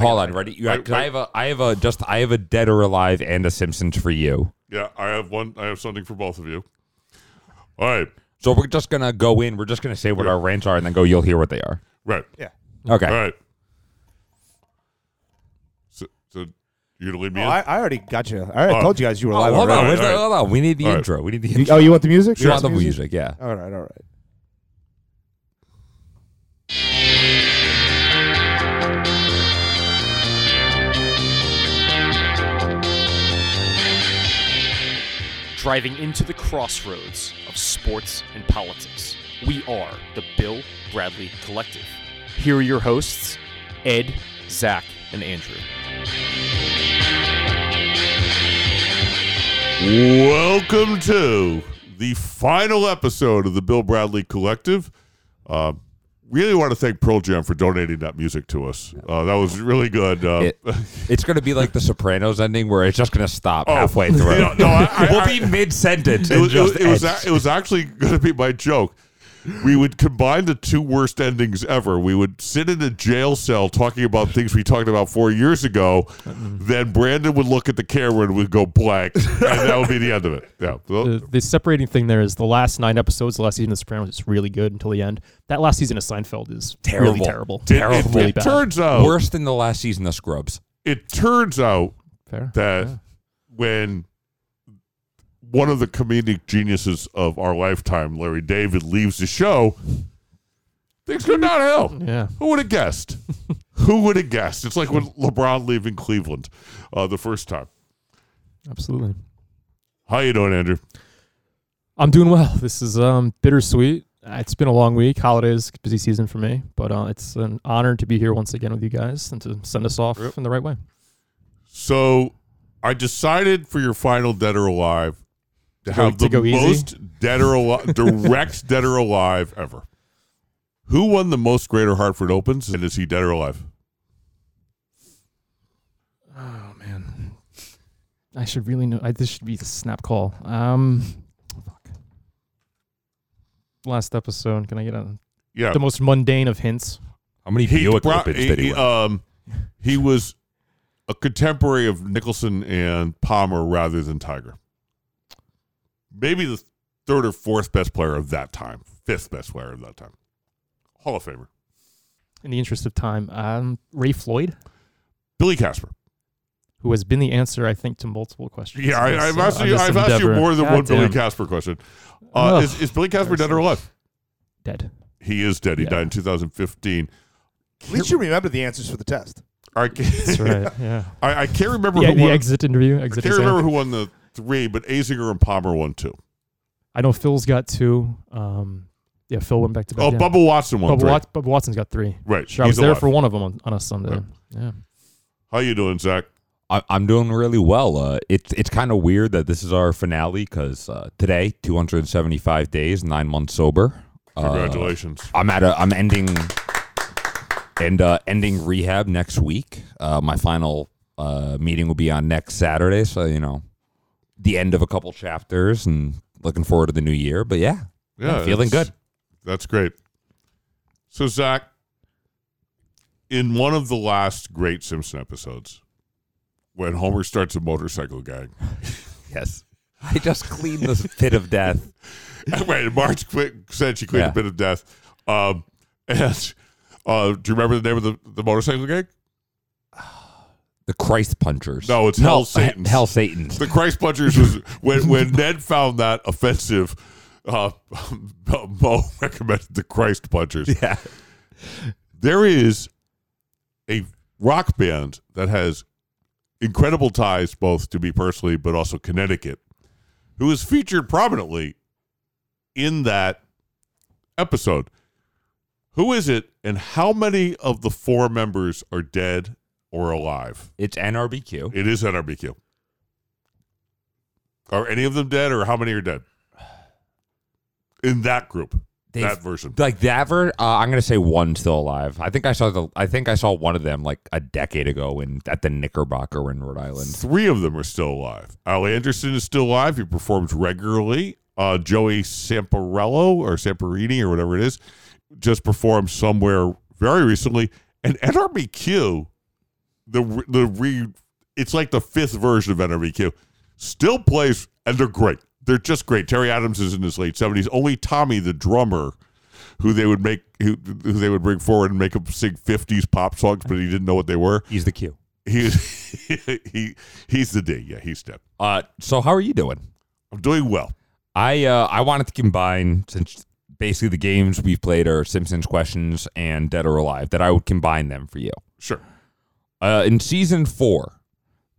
Hold on, ready? You, Wait, 'cause I wait. have a, I have a, just, I have a Dead or Alive and a Simpsons for you. Yeah, I have one. I have something for both of you. All right, So we're just gonna go in. We're just gonna say what our rants are, and then go. You'll hear what they are. right. Yeah. Okay. All right. So, so you gonna leave me Oh, in? I, I already got you. I already Oh. told you guys you were Oh, live hold already. on. Where's the, All right. hold on. We need the All right. intro. We need the You- intro. oh, you want the music? We want Sure. the music. Yeah. All right, all right. Driving into the crossroads of sports and politics. We are the Bill Bradley Collective. Here are your hosts, Ed, Zach, and Andrew. Welcome to the final episode of the Bill Bradley Collective. Uh, really want to thank Pearl Jam for donating that music to us. Uh, that was really good. Uh, It- It's gonna be like the Sopranos ending, where it's just gonna stop Oh, halfway through. no, no, I- I- we'll I- be mid sentence. it was, it was, it was, ends. a- it was actually going to be my joke. We would combine the two worst endings ever. We would sit in a jail cell talking about things we talked about four years ago. Then Brandon would look at the camera and would go blank, and that would be the end of it. Yeah. the, the separating thing there is the last nine episodes, the last season of Sopranos is really good until the end. That last season of Seinfeld is Terrible. really terrible. It- it- terrible. really it bad. turns out worse than the last season of Scrubs. it turns out Fair. that when one of the comedic geniuses of our lifetime, Larry David, leaves the show, things go downhill. Yeah. Who would have guessed? Who would have guessed? It's like when LeBron leaving Cleveland uh, the first time. Absolutely. How you doing, Andrew? I'm doing well. This is um bittersweet. Uh, It's been a long week. Holidays, busy season for me, but uh, it's an honor to be here once again with you guys and to send us off Yep. in the right way. So I decided for your final Dead or Alive to go- have to the go easy? most Dead or Alive, direct Dead or Alive ever. Who won the most Greater Hartford Opens, and is he dead or alive? Oh man, I should really know. I, this should be the snap call. Um, fuck. Last episode. Can I get a, Yeah, the most mundane of hints? How many he, Buick brought- Opens did he he- win? um, he was a contemporary of Nicholson and Palmer rather than Tiger. Maybe the third or fourth best player of that time, fifth best player of that time. Hall of Famer. In the interest of time, um, Ray Floyd, Billy Casper. who has been the answer, I think, to multiple questions. Yeah, I, I've uh, asked on you. I've asked you more than God one Billy. Casper question. Uh, Ugh. is, is Billy Casper dead or alive? Dead. He is dead. He Yeah. died in 2015. At least you remember the answers for the test. I can't, That's right. Yeah. I, I can't remember Yeah, who the won. exit interview. I Exit can't exam. remember who won the three, but Azinger and Palmer won two. I know Phil's got two. Um, yeah, Phil went back to back. Oh, yeah. Bubba Watson won Bubba, three. Wat- Bubba Watson's got three. Right. Sure, I was there alive. for one of them on, on a Sunday. Yeah. How you doing, Zach? I, I'm doing really well. Uh, it's it's kind of weird that this is our finale because uh, today, 275 days, nine months sober. Uh, Congratulations. I'm at a. I'm ending and uh, ending rehab next week. Uh, my final uh, meeting will be on next Saturday, so you know, the end of a couple chapters, and looking forward to the new year. But yeah, yeah, feeling good. That's great. So, Zach, in one of the last great Simpson episodes, when Homer starts a motorcycle gang, Yes, I just cleaned the pit of death. right, Marge quit, said she cleaned Yeah. a bit of death. Um, and uh, do you remember the name of the, the motorcycle gang? The Christ punchers. No, it's Hell Satans. Hell Satans. The Christ Punchers was when when Ned found that offensive. Uh, Moe recommended the Christ Punchers. Yeah. There is a rock band that has incredible ties both to me personally, but also Connecticut, who is featured prominently in that episode. Who is it, and how many of the four members are dead or alive? It's NRBQ. It is NRBQ. Are any of them dead, or how many are dead in that group? They've- that version. Like that ver- uh, I'm gonna say one still alive. I think I saw the I think I saw one of them like a decade ago in at the Knickerbocker in Rhode Island. Three of them are still alive. Al Anderson is still alive. He performs regularly. Uh, Joey Samparello or Samparini or whatever it is just performed somewhere very recently. And NRBQ the the re it's like the fifth version of NRBQ. Still plays and they're great. They're just great. Terry Adams is in his late seventies. Only Tommy, the drummer, who they would make who, who they would bring forward and make him sing fifties pop songs, but he didn't know what they were. He's the Q. He he he's the D. Yeah, he's dead. Uh, so how are you doing? I'm doing well. I uh, I wanted to combine since basically the games we've played are Simpsons questions and Dead or Alive that I would combine them for you. Sure. Uh, in season four,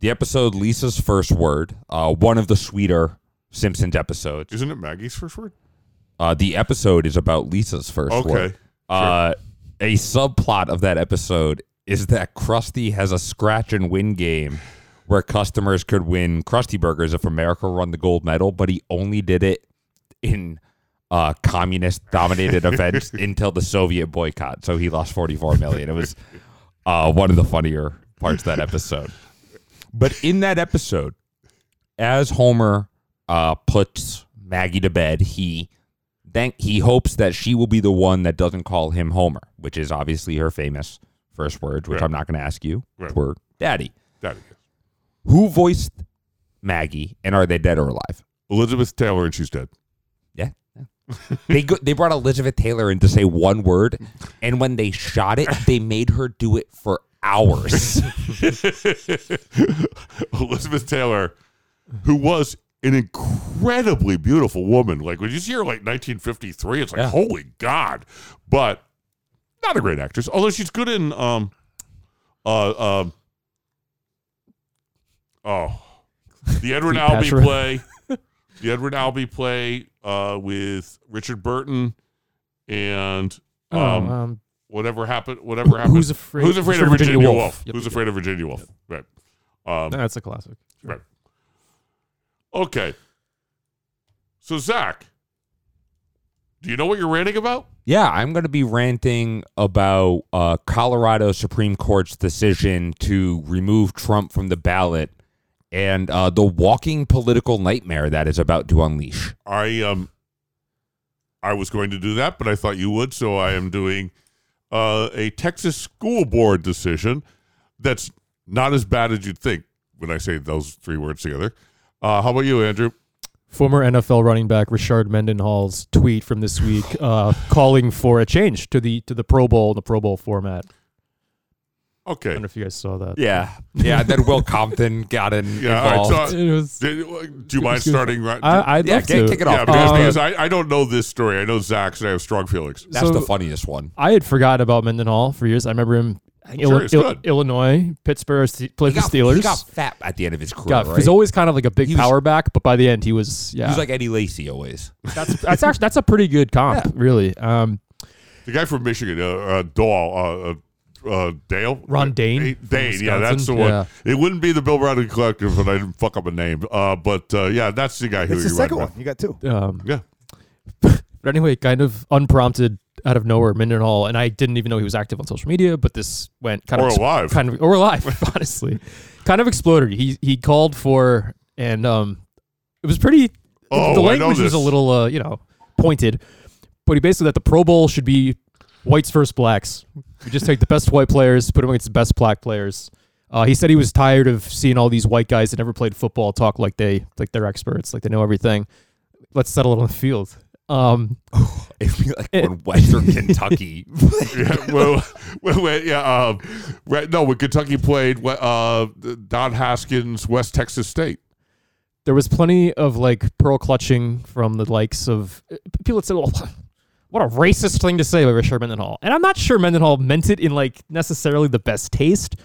the episode Lisa's first word, uh, one of the sweeter Simpsons episodes. Isn't it Maggie's first word? Uh, the episode is about Lisa's first Okay. word. Uh, a subplot of that episode is that Krusty has a scratch and win game where customers could win Krusty Burgers if America won the gold medal, but he only did it in uh, communist dominated events until the Soviet boycott. So he lost 44 million. It was uh, one of the funnier parts of that episode. But in that episode, as Homer uh, puts Maggie to bed, he then he hopes that she will be the one that doesn't call him Homer, which is obviously her famous first words, which Right. I'm not going to ask you. Right. Were Daddy. Daddy. Who voiced Maggie, and are they dead or alive? Elizabeth Taylor, and she's dead. They go, they brought Elizabeth Taylor in to say one word, and when they shot it, they made her do it for hours. Elizabeth Taylor, who was an incredibly beautiful woman. Like when you see her like 1953, it's like Yeah. holy god. But not a great actress, although she's good in um uh um oh the Edward Albee play, the Edward Albee play uh with Richard Burton and um, Oh, um, whatever happened whatever happened who's afraid? Who's afraid of Virginia, Woolf? Yep, Who's yep, afraid of Virginia Woolf? Right. Um, yep. That's a classic. Right. Okay. So Zach, do you know what you're ranting about? yeah, I'm going to be ranting about uh, Colorado Supreme Court's decision to remove Trump from the ballot and uh, the walking political nightmare that is about to unleash. I um, I was going to do that, but I thought you would, so I am doing uh, a Texas school board decision that's not as bad as you'd think when I say those three words together. Uh, how about you, Andrew? Former NFL running back Rashard Mendenhall's tweet from this week, uh, calling for a change to the to the Pro Bowl, the Pro Bowl format. I Okay. don't know if you guys saw that. Yeah, yeah. Then Will Compton got in, Yeah, all right, involved. so- It was. Did- Do you mind starting right? I, I'd Yeah, love get- to. kick it off. yeah, because, Uh, because I, I don't know this story. I know Zach's and I have strong feelings. That's So- the funniest one. I had forgotten about Mendenhall for years. I remember him. Sure, Illi- he's Il- good. Illinois, Pittsburgh, Ste- played He for got, Steelers. he got fat at the end of his career. Got- right? He's always kind of like a big He was- power back, but by the end he was yeah. He was like Eddie Lacy always. that's that's actually that's a pretty good comp, Yeah. really. Um, The guy from Michigan, uh, uh, Dahl, uh, uh, uh, Dale, Ron Dayne Dayne, yeah, that's the one. Yeah. It wouldn't be the Bill Bradley Collective, but I didn't fuck up a name. Uh, but uh, yeah, that's the guy who It's the you second read one. You got two. um, Yeah. but anyway, kind of unprompted out of nowhere, Mendenhall, and I didn't even know he was active on social media, but this went kind Or of alive. kind of or alive, honestly, kind of exploded. He he called for and um, it was pretty. Oh, the I know language was a little uh, you know pointed, but he basically that the Pro Bowl should be whites versus blacks. We just take the best white players, put them against the best black players. Uh, he said he was tired of seeing all these white guys that never played football talk like they like they're experts, like they know everything. Let's settle it on the field. Um, It'd be like Eh. when Western Kentucky. yeah, well, well, wait, yeah, um, right, no, when Kentucky played uh, Don Haskins, West Texas State. there was plenty of like pearl clutching from the likes of uh, people that said, "Well, what a racist thing to say about Rashard Mendenhall," and I'm not sure Mendenhall meant it in like necessarily the best taste,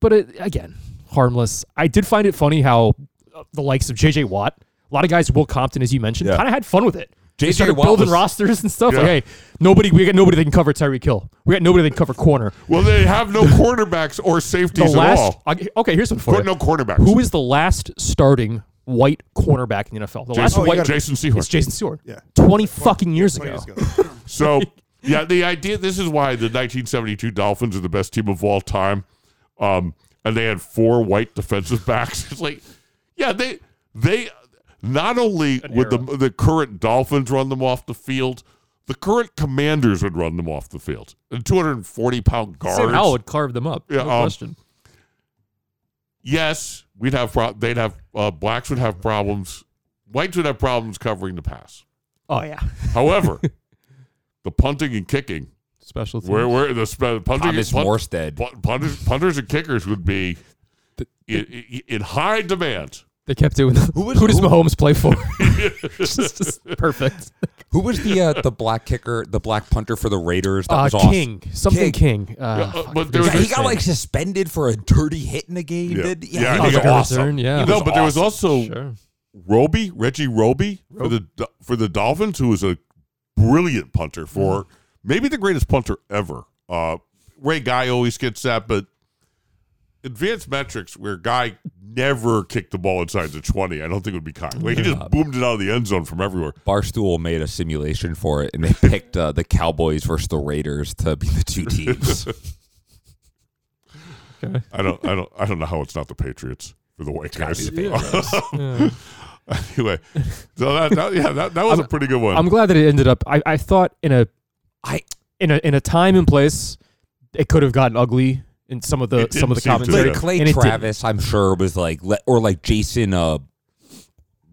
but it, again, harmless. I did find it funny how uh, the likes of J.J. Watt, a lot of guys, Will Compton, as you mentioned, Yeah. kind of had fun with it. J.J. started Watt building was- rosters and stuff. Yeah. Like, hey, nobody, we got nobody that can cover Tyreek Hill. We got nobody that can cover corner. Well, they have no cornerbacks or The safeties at all. okay, here's one for Cor- you. no cornerbacks. Who is the last starting white cornerback in the NFL? The last Jason, Oh, you white gotta- Jason It's Jason Stewart. Yeah. 20 fucking years 20 ago. years ago. So, yeah, the idea. This is why the 1972 Dolphins are the best team of all time. Um, and they had four white defensive backs. It's like, yeah, they they not only would the the current Dolphins run them off the field, the current Commanders would run them off the field. And 240 pound guards. Sam Howell would carve them up. Yeah, no um, question. Yes, we'd have pro- they'd have uh, blacks would have problems, whites would have problems covering the pass. Oh yeah. However, the punting and kicking, Special teams. where where the sp- punting and, Thomas punt- Morstead. pu- punters, punters and kickers would be in, in- in high demand. They kept doing. Who, was- who does who- Mahomes play for? just, just perfect. Who was the uh, the black kicker, the black punter for the Raiders? That Uh, was awesome. King, something King. Uh, uh, fuck, but there was Yeah, he got name. like suspended for a dirty hit in a game. Yeah. Did, Yeah, he was think it like a awesome. return, yeah. no, was but there was also Sure. Roby, Reggie Roby for the for the Dolphins, who was a brilliant punter for maybe the greatest punter ever. Uh, Ray Guy always gets that, but advanced metrics where Guy never kicked the ball inside the twenty, I don't think it would be kind. Like he just boomed it out of the end zone from everywhere. Barstool made a simulation for it, and they picked uh, the Cowboys versus the Raiders to be the two teams. Okay. I don't, I don't, I don't know how it's not the Patriots for the white guys. the Yeah. anyway, so that, that yeah, that, that was a pretty good one. I'm glad that it ended up. I, I thought in a, I in a in a time and place, it could have gotten ugly in some of the It some of the didn't seem to, commentary. yeah. like Clay And it didn't. Travis, I'm sure was like, le- or like Jason uh,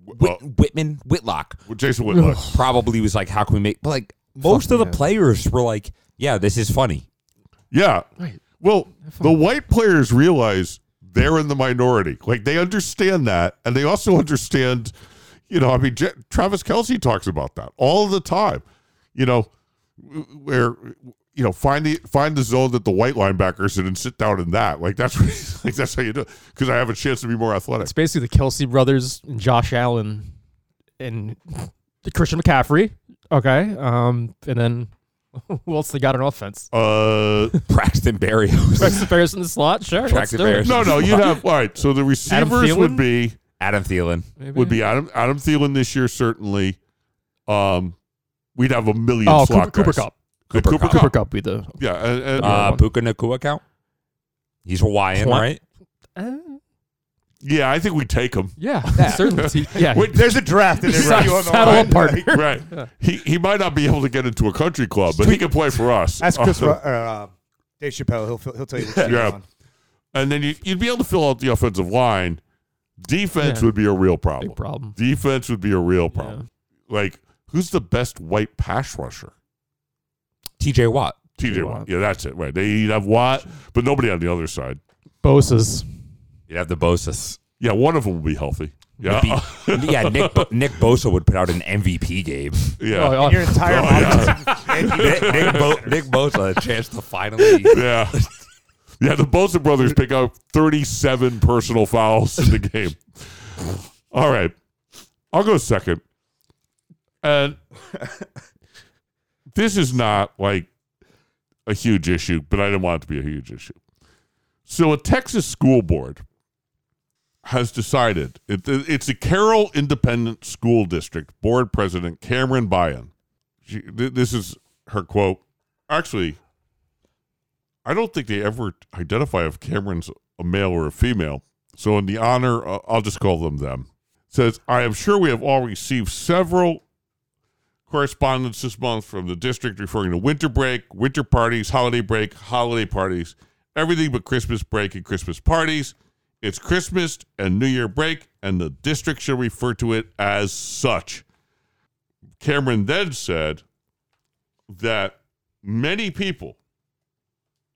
Whit- Uh, Whitman Whitlock Jason Whitlock. probably was like, how can we make? But like most of the yeah. players were like, yeah, this is funny. Yeah. Right. Well, the white players realize they're in the minority. Like they understand that, and they also understand. You know, I mean, J- Travis Kelce talks about that all the time. You know, where you know find the find the zone that the white linebackers in and sit down in that. Like that's what, like that's how you do. Because I have a chance to be more athletic. It's basically the Kelce brothers and Josh Allen and the Christian McCaffrey. Okay. Um, and then who else they got on offense? Uh, Braxton Berrios, Rex Bears in the slot. Sure. Let's Braxton do it. Bears. no, no, you'd have all right. So the receivers would be Adam Thielen. Maybe. would be Adam Adam Thielen this year certainly. Um, we'd have a million oh slot Cooper, Cooper. Kupp. The Cooper Cooper Kupp. Cup. Cooper Kupp be the. Yeah, and, and- Uh, Puka Nacua count? He's Hawaiian, Hawaii- right? Uh, yeah, I think we take him. yeah, certainly. Yeah. Wait, There's a draft in there. Saddle- You on the saddle line. up partner. right. He he might not be able to get into a country club, but he can play for us. Ask Chris Uh, Ro- or, uh, Dave Chappelle. He'll he'll tell you what team Yeah. on. and then you, you'd be able to fill out the offensive line. Defense Yeah. would be a real problem. Big problem. Defense would be a real problem. Like, who's the best white pass rusher? TJ Watt. TJ Watt. Watt. Yeah, that's it. Right. They'd have Watt, but nobody on the other side. Bosa's. You'd have the Bosa's. Yeah, one of them will be healthy. Yeah. Be- yeah, Nick Bo- Nick Bosa would put out an MVP game. yeah. Oh, Your entire Oh, yeah. Nick, Nick, Bo- Nick Bosa a chance to finally. Yeah. Yeah, the Bosa brothers pick up 37 personal fouls in the game. All right. I'll go second. And this is not like a huge issue, but I didn't want it to be a huge issue. So a Texas school board has decided it, it's a Carroll Independent School District board president Cameron Bryan. She, th- this is her quote. Actually, I don't think they ever identify if Cameron's a male or a female. So, in the honor, uh, I'll just call them them. Says, I am sure we have all received several correspondence this month from the district referring to winter break, winter parties, holiday break, holiday parties, everything but Christmas break and Christmas parties. It's Christmas and New Year break, and the district shall refer to it as such. Cameron then said that many people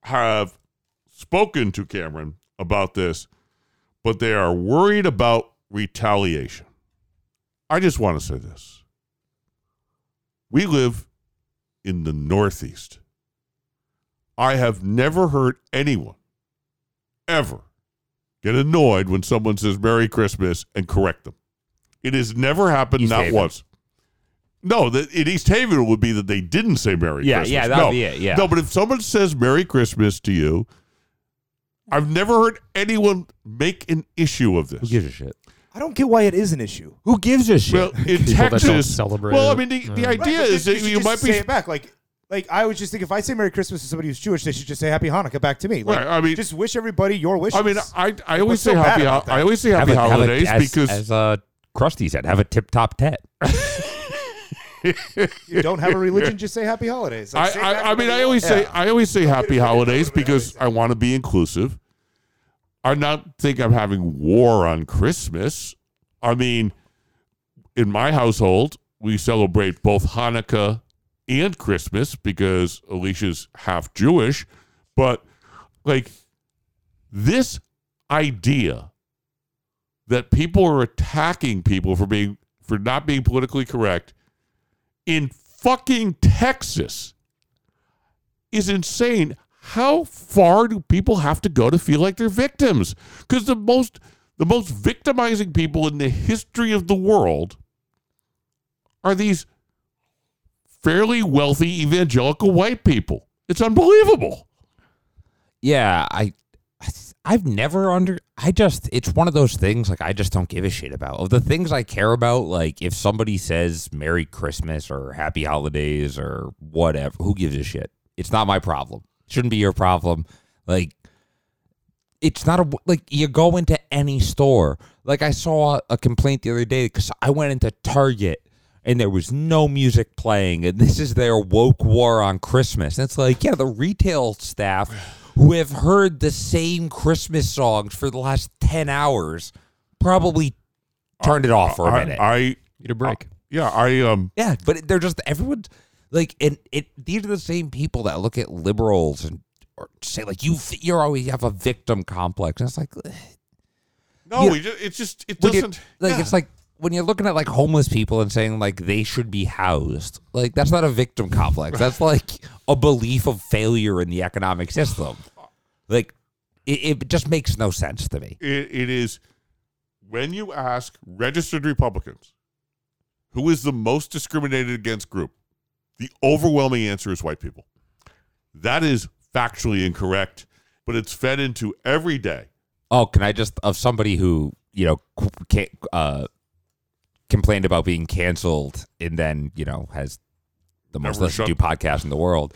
have spoken to Cameron about this, but they are worried about retaliation. I just want to say this. We live in the Northeast. I have never heard anyone ever get annoyed when someone says Merry Christmas and correct them. It has never happened, East not Haven. once. No, that in East Haven it would be that they didn't say Merry Yeah, Christmas. yeah, that'd no. be it, yeah. No, but if someone says Merry Christmas to you, I've never heard anyone make an issue of this. Who gives a shit? I don't get why it is an issue. Who gives a shit? Well, in People that don't Texas, celebrate well, I it. mean, the, the idea Right, but is then that should you just might say be it back. Like, like I would just think if I say Merry Christmas to somebody who's Jewish, they should just say Happy Hanukkah back to me. Like, Right, I mean- just wish everybody your wishes. I mean, I I always What's say so bad happy. about ho- that? I always say happy a- have a- holidays as, because as uh, Krusty said, have a tip top tet. you don't have a religion, just say Happy Holidays. Like, I, say back I, I mean, I you always say Yeah. I always say happy holidays because I want to be inclusive. I not think I'm having war on Christmas. I mean, in my household, we celebrate both Hanukkah and Christmas because Alicia's half Jewish. But like this idea that people are attacking people for being for not being politically correct in fucking Texas is insane. How far do people have to go to feel like they're victims? Because the most the most victimizing people in the history of the world are these fairly wealthy evangelical white people. It's unbelievable. Yeah, I I've never under I just it's one of those things like I just don't give a shit about. Of the things I care about, like if somebody says Merry Christmas or Happy Holidays or whatever, who gives a shit? It's not my problem. Shouldn't be your problem. Like it's not a like you go into any store. Like I saw a complaint the other day because I went into Target and there was no music playing, and this is their woke war on Christmas. And it's like, yeah, the retail staff who have heard the same Christmas songs for the last ten hours probably turned it off for a I, minute. I Need a break. yeah, I um yeah, but they're just everyone's like, and it these are the same people that look at liberals and or say like you you always have a victim complex. And it's like eh. no, Yeah. we just, it's just it doesn't like yeah. it's like when you're looking at like homeless people and saying like they should be housed like that's not a victim complex that's like a belief of failure in the economic system like it, it just makes no sense to me it, it is when you ask registered Republicans who is the most discriminated against group, the overwhelming answer is white people. That is factually incorrect, but it's fed into every day. oh can i just of somebody who you know can't, uh complained about being canceled and then you know has the most Never listened to podcast in the world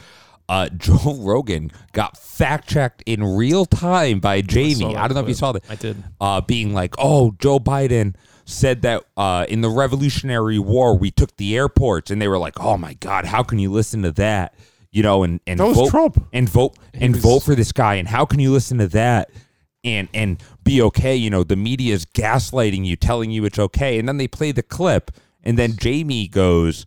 uh, Joe Rogan got fact checked in real time by Jamie. that I, don't know if you saw that. I did. uh, being like, "Oh, Joe Biden said that uh, in the Revolutionary War we took the airports," and they were like, "Oh my God, how can you listen to that?" You know, and and That was vote Trump. and vote and was- vote for this guy, and how can you listen to that? And and be okay, you know, the media is gaslighting you, telling you it's okay, and then they play the clip, and then Jamie goes,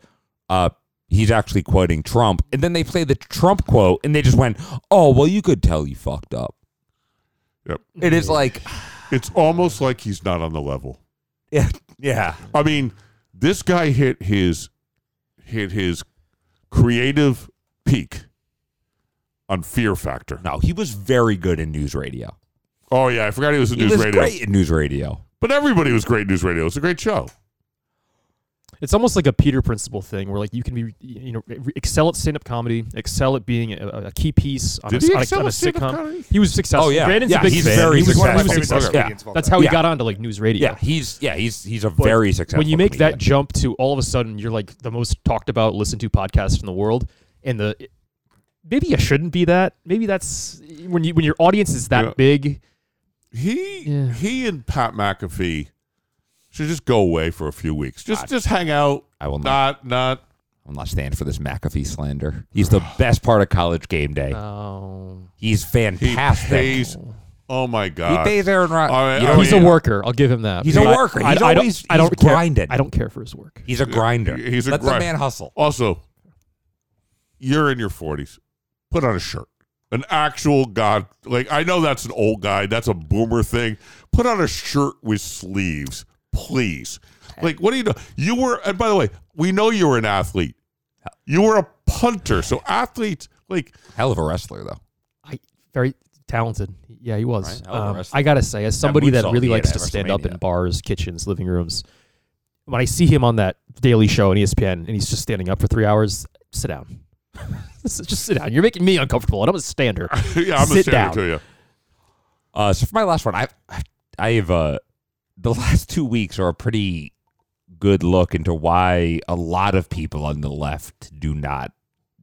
uh, he's actually quoting Trump, and then they play the Trump quote, and they just went, "Oh, well, you could tell you fucked up." Yep. It is like, It's almost like he's not on the level. yeah, yeah. I mean, this guy hit his hit his creative peak on Fear Factor. No, he was very good in news radio. Oh yeah, I forgot he was in He news was radio. great in news radio. But everybody was great in news radio. It's a great show. It's almost like a Peter principle thing, where like you can be, you know, excel at stand-up comedy, excel at being a, a key piece on Did a, he on a- on a sitcom. comedy? He was successful. Oh, yeah. Brandon's Yeah, a big he's fan. very he was one of my successful. favorite favorite guys. comedians of all That's how he Yeah. got onto like news radio. Yeah, he's yeah he's he's a But very successful. when you make that jump to all of a sudden you're like the most talked about, listened to podcast in the world, and the maybe you shouldn't be that. Maybe that's when you when your audience is that Yeah. big. He Yeah. he and Pat McAfee should just go away for a few weeks. Just just hang out. I will not. Not not. I will not stand for this McAfee slander. He's the best part of college game day. Oh, He's He fantastic. pays. Oh my god. He god. pays Aaron Rodgers. I- You know, I he's mean- a worker. I'll give him that. He's a worker. I, He's I don't, always- I don't he's care. I don't care for his work. he's a grinder. He's a Let the man hustle. Also, you're in your forties. Put on a shirt. An actual god. Like I know that's an old guy. That's a boomer thing. Put on a shirt with sleeves, please. Like what do you know? You were. And by the way, we know you were an athlete. You were a punter. So athletes like Hell of a wrestler though. I very talented. Yeah, he was. Right. Hell of a Um. I gotta say, as somebody that moonsault really likes to stand up in bars, kitchens, living rooms, when I see him on that Daily Show on E ESPN and he's just standing up for three hours, sit down. just sit down. You're making me uncomfortable, and I'm a stander. yeah, I'm Sit a down. to you. Uh, so for my last one, I I have uh the last two weeks are a pretty good look into why a lot of people on the left do not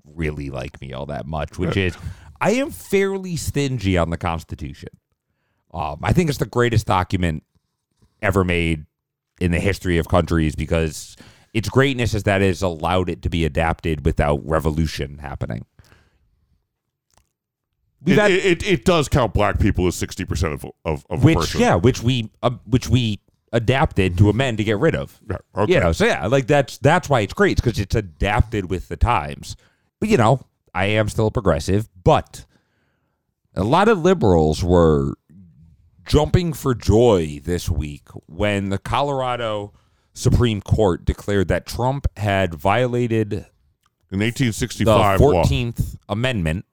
really like me all that much, which is I am fairly stingy on the Constitution. Um, I think it's the greatest document ever made in the history of countries because its greatness is that it has allowed it to be adapted without revolution happening. It, had- it, it, it does count black people as sixty percent of of, of a which person. yeah, which we uh, which we adapted to amend to get rid of. Yeah, okay. You know, so yeah, like that's that's why it's great because it's adapted with the times. But you know, I am still a progressive, but a lot of liberals were jumping for joy this week when the Colorado Supreme Court declared that Trump had violated In 1865 the five law. Fourteenth Amendment,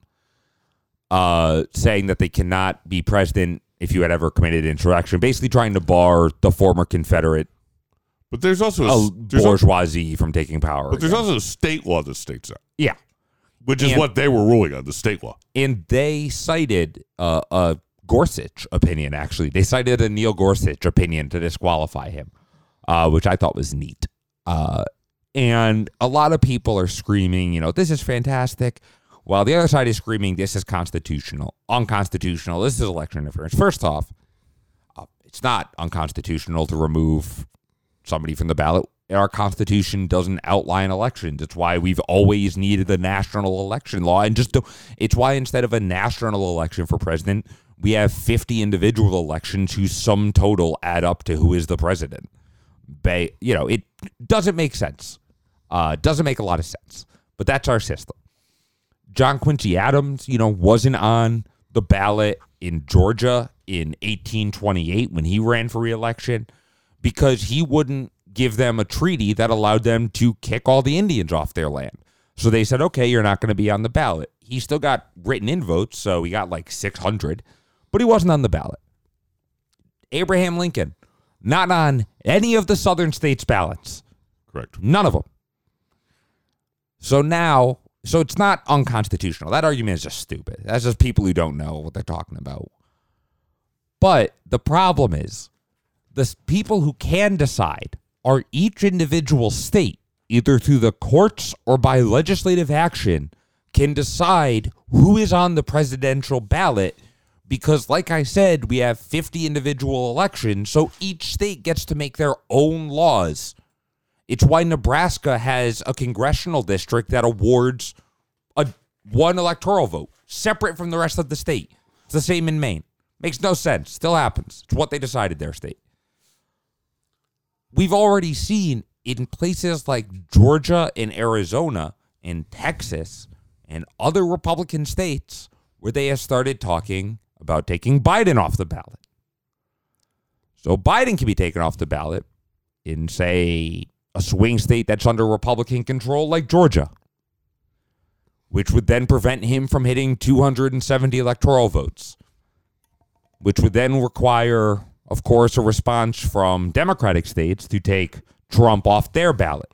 uh, saying that they cannot be president if you had ever committed insurrection, basically trying to bar the former Confederate But there's also a, uh, s- there's bourgeoisie from taking power. but there's again. also a state law that states that, yeah, which is And- what they were ruling on the state law. and they cited uh, a Gorsuch opinion. Actually, they cited a Neil Gorsuch opinion to disqualify him, uh, which I thought was neat. Uh, and a lot of people are screaming, you know, this is fantastic, while the other side is screaming, this is constitutional, unconstitutional. This is election interference. First off, uh, it's not unconstitutional to remove somebody from the ballot. Our Constitution doesn't outline elections. It's why we've always needed a national election law. And just to, it's why instead of a national election for president, we have 50 individual elections whose sum total add up to who is the president. Ba- you know, it doesn't make sense. Uh, doesn't make a lot of sense. But that's our system. John Quincy Adams, you know, wasn't on the ballot in Georgia in 1828 when he ran for reelection because he wouldn't give them a treaty that allowed them to kick all the Indians off their land. So they said, okay, you're not going to be on the ballot. He still got written in votes, so he got like 600, but he wasn't on the ballot. Abraham Lincoln, not on any of the southern states' ballots. Correct. None of them. So now, so it's not unconstitutional. That argument is just stupid. That's just people who don't know what they're talking about. But the problem is, the people who can decide are each individual state, either through the courts or by legislative action, can decide who is on the presidential ballot. Because, like I said, we have 50 individual elections, so each state gets to make their own laws. It's why Nebraska has a congressional district that awards a one electoral vote, separate from the rest of the state. It's the same in Maine. Makes no sense. Still happens. It's what they decided their state. We've already seen in places like Georgia and Arizona and Texas and other Republican states where they have started talking about taking Biden off the ballot. So Biden can be taken off the ballot in, say, a swing state that's under Republican control, like Georgia, which would then prevent him from hitting 270 electoral votes, which would then require, of course, a response from Democratic states to take Trump off their ballot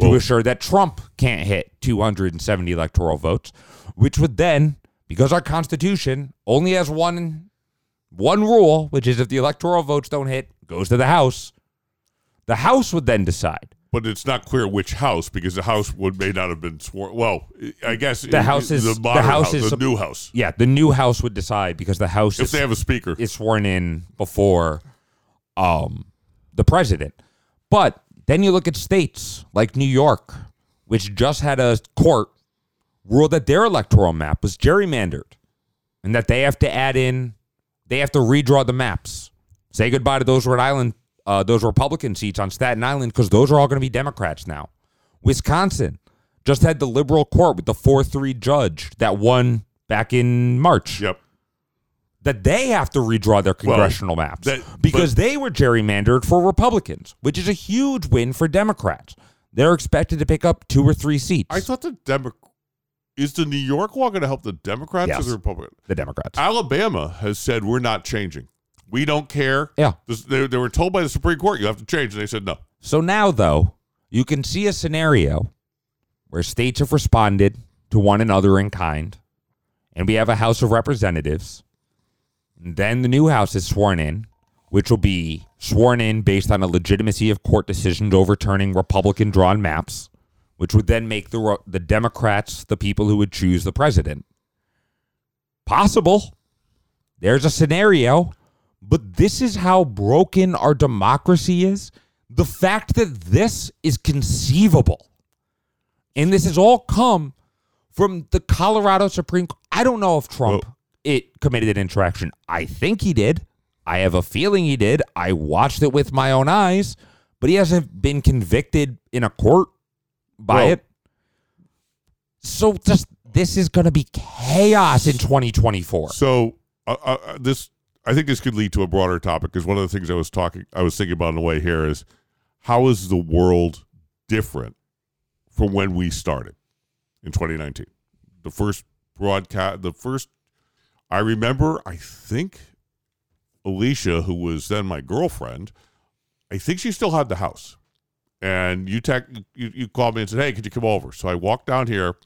to assure that Trump can't hit 270 electoral votes, which would then, because our Constitution only has one one rule, which is if the electoral votes don't hit, goes to the House. The House would then decide. But it's not clear which house because the house would may not have been sworn. Well, I guess The House is- the, the House house, is- the new house. Yeah, the new House would decide because the House If is, they have a speaker, is sworn in before um, the president. But then you look at states like New York, which just had a court rule that their electoral map was gerrymandered and that they have to add in, they have to redraw the maps. Say goodbye to those Rhode Island, uh, those Republican seats on Staten Island because those are all going to be Democrats now. Wisconsin just had the liberal court with the 4 3 judge that won back in March yep. that they have to redraw their congressional maps that- because they were gerrymandered for Republicans, which is a huge win for Democrats. They're expected to pick up two or three seats. I thought the Demo- is the New York law going to help the Democrats Yes. or the Republicans? the Democrats. Alabama has said we're not changing. We don't care. Yeah. This- They, they were told by the Supreme Court you have to change, and they said no. So now, though, you can see a scenario where states have responded to one another in kind, and we have a House of Representatives. And then the new House is sworn in, which will be sworn in based on a legitimacy of court decisions overturning Republican drawn maps, which would then make the the Democrats the people who would choose the president. Possible. There's a scenario, but this is how broken our democracy is. The fact that this is conceivable, and this has all come from the Colorado Supreme Court. I don't know if Trump it committed an insurrection. I think he did. I have a feeling he did. I watched it with my own eyes, but he hasn't been convicted in a court by it. So just this is going to be chaos in 2024. So uh, uh, this, I think this could lead to a broader topic because one of the things I was talking, I was thinking about on the way here is how is the world different from when we started in 2019? The first broadcast, the first, I remember, I think Alicia, who was then my girlfriend, I think she still had the house. And you, tech, you you called me and said, "Hey, could you come over?" So I walked down here,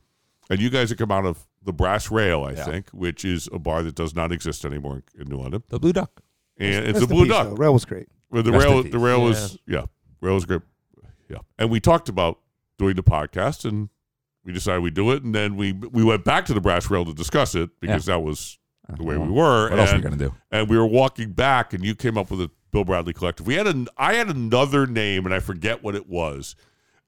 and you guys had come out of the Brass Rail, I Yeah. think, which is a bar that does not exist anymore in New London, The Blue Duck. and it's Rest the Blue peace, Duck. though. Rail was great. Where the Rest rail, the rail was, yeah, rail was great, yeah. And we talked about doing the podcast, and we decided we'd do it, and then we we went back to the Brass Rail to discuss it because that was the way we uh-huh. were. What else are we and- going to do? and we were walking back, and you came up with a Bill Bradley Collective. We had an I had another name, and I forget what it was,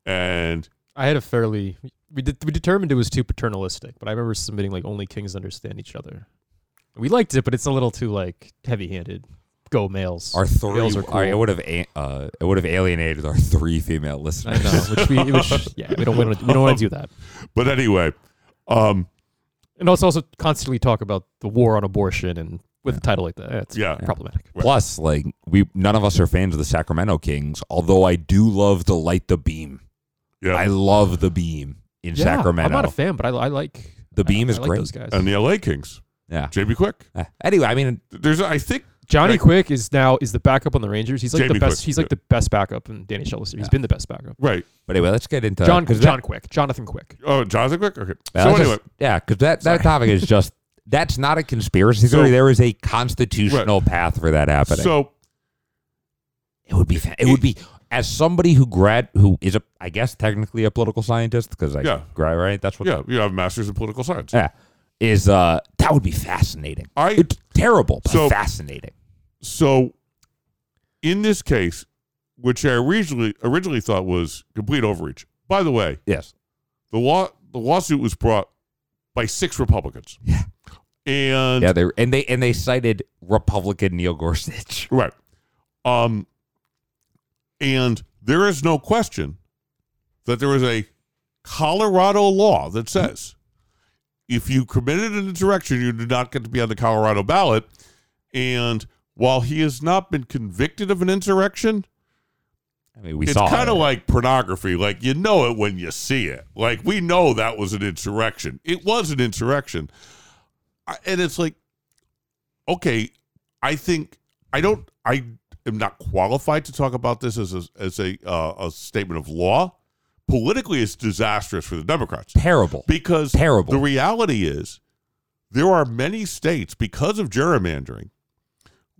and I had a fairly we did, we determined it was too paternalistic, but I remember submitting like only kings understand each other. We liked it, but it's a little too like heavy-handed. Go males. Our three, Males are our- it would have a- uh, it would have alienated our three female I listeners. know, which we which, yeah we don't want to we don't want to do that. but anyway, um, And also also constantly talk about the war on abortion and with a title like that, it's Yeah. problematic. Plus, like we, none of us are fans of the Sacramento Kings. Although I do love the light the beam. yeah, I love the beam in Yeah, Sacramento. I'm not a fan, but I, I like The beam I- is I like great. Those guys. and the L.A. Kings, yeah. JB Quick. Uh, Anyway, I mean, There's I think Johnny Right. Quick is now is the backup on the Rangers. He's like Jamie the best. Quick, he's like yeah. the best backup in Danny Shellis. He's Yeah. been the best backup. right. but anyway, let's get into John 'cause John that- Quick, Jonathan Quick. Oh, Jonathan Quick. Okay. Yeah, so let's anyway, just- yeah, because that, Sorry. that topic is just that's not a conspiracy So- theory. there is a constitutional path for that happening. so it would be. Fa- it would be as somebody who grad who is a I guess technically a political scientist because I Yeah. grad right. That's what yeah, you have a masters in political science. yeah is uh that would be fascinating. I It's terrible, but So- fascinating. so in this case, which I originally originally thought was complete overreach. By the way, Yes. the law the lawsuit was brought by six Republicans. Yeah. And Yeah, they and they and they cited Republican Neil Gorsuch. Right. Um, and there is no question that there is a Colorado law that says if you committed an insurrection, you do not get to be on the Colorado ballot. And while he has not been convicted of an insurrection, I mean, we it's saw kind of like pornography. Like you know it when you see it. Like we know that was an insurrection. It was an insurrection, and it's like, okay, I think I don't. I am not qualified to talk about this as a as a uh, a statement of law. Politically, it's disastrous for the Democrats terrible. because Terrible. The reality is, there are many states because of gerrymandering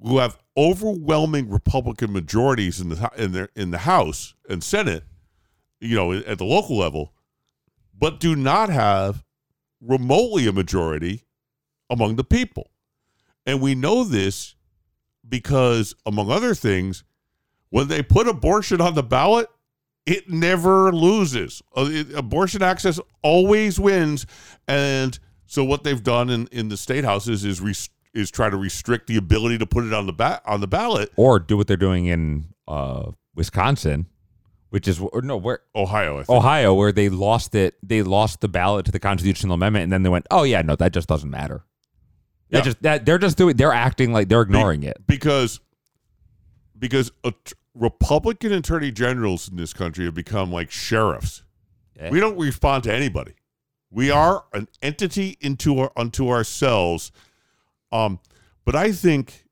who have overwhelming Republican majorities in the in their in the House and Senate, you know, at the local level, but do not have remotely a majority among the people. And we know this because, among other things, when they put abortion on the ballot, it never loses. Uh, abortion access always wins. And so, what they've done in, in the state houses is res- is try to restrict the ability to put it on the ba- on the ballot. or do what they're doing in uh, Wisconsin, which is or no where Ohio, I think. Ohio, where they lost it. They lost the ballot to the constitutional amendment, and then they went, "Oh yeah, no, that just doesn't matter." They Yeah. just that they're just doing. They're acting like they're ignoring it. because because t- Republican attorney generals in this country have become like sheriffs. Yeah. We don't respond to anybody. We are an entity into our, unto ourselves. Um, but I think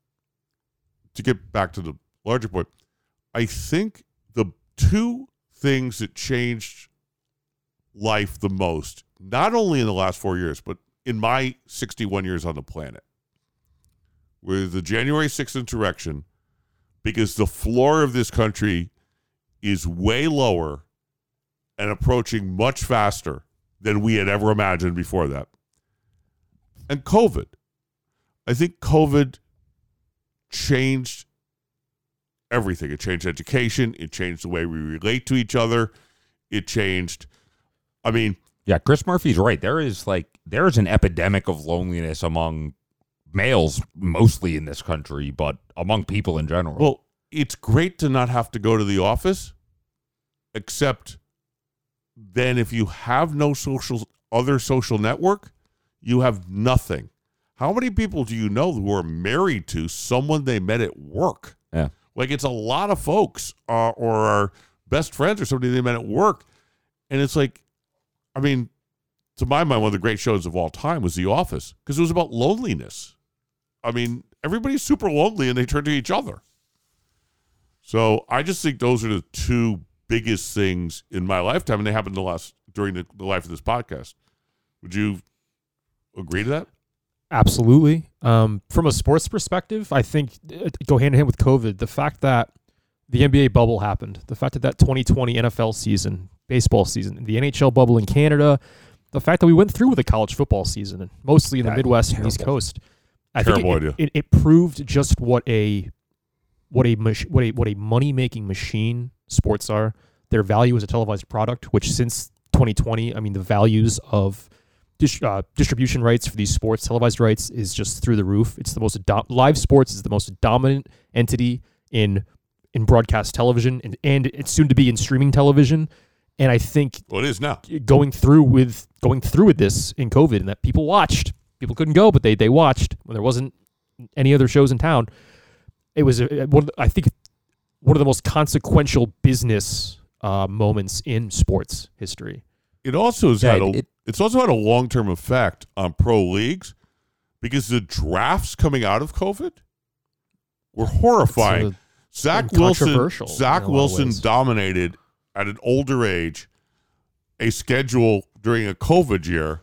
to get back to the larger point, I think the two things that changed life the most, not only in the last four years, but in my 61 years on the planet, with the January 6th insurrection, because the floor of this country is way lower and approaching much faster than we had ever imagined before that. And COVID. I think COVID changed everything. It changed education, it changed the way we relate to each other, it changed I mean, Yeah, Chris Murphy's right. There is like there is an epidemic of loneliness among males mostly in this country, but among people in general. Well, it's great to not have to go to the office, except then if you have no social other social network, you have nothing. How many people do you know who are married to someone they met at work? yeah. Like it's a lot of folks, uh, or are best friends or somebody they met at work, and it's like, I mean, to my mind, one of the great shows of all time was The Office because it was about loneliness. I mean, everybody's super lonely and they turn to each other. So I just think those are the two biggest things in my lifetime, and they happened the last during the, the life of this podcast. Would you agree to that? Absolutely. Um, from a sports perspective, I think uh, go hand in hand with COVID. The fact that the NBA bubble happened, the fact that that 2020 NFL season, baseball season, the NHL bubble in Canada, the fact that we went through with a college football season, and mostly in the That- Midwest and East. Coast, I think it, idea. it, it proved just what a what a what a what a money making machine sports are. Their value as a televised product, which since 2020, I mean, the values of dis- uh, distribution rights for these sports, televised rights, is just through the roof. It's the most do- live sports is the most dominant entity in in broadcast television, and and it's soon to be in streaming television. And I think Well, it is now. going through with going through with this in COVID, and that people watched. People couldn't go, but they they watched when there wasn't any other shows in town. It was a, one of the, I think one of the most consequential business uh, moments in sports history. It also has Yeah, had a, it- it's also had a long term effect on pro leagues because the drafts coming out of COVID were horrifying. Zach Wilson Zach in a lot of Wilson ways. dominated at an older age a schedule during a COVID year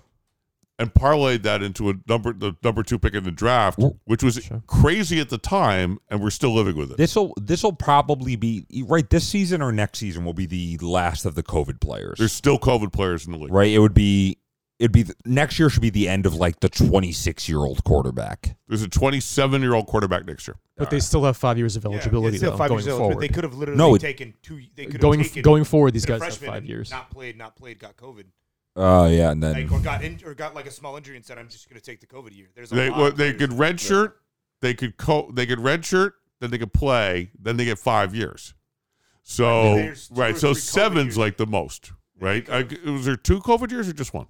and parlayed that into a number the number two pick in the draft, which was Sure. crazy at the time, and we're still living with it. This will this will probably be right this season or next season will be the last of the COVID players. There's still COVID players in the league. right. It would be it'd be next year should be the end of like the 26 year old quarterback. There's a 27 year old quarterback next year. But they still have five years of eligibility yeah, still though, five going years eligible. forward. They could have literally No, it- taken two. They could have going taken, going forward, these guys have five years. Not played, not played, got COVID, Oh yeah, and then like, or got in, or got like a small injury and said, "I'm just going to take the COVID year." There's a They lot well, they could that- redshirt, they could co- they could redshirt, then they could play, then they get five years. So right, so seven's years. like the most, right? I, was there two COVID years or just one?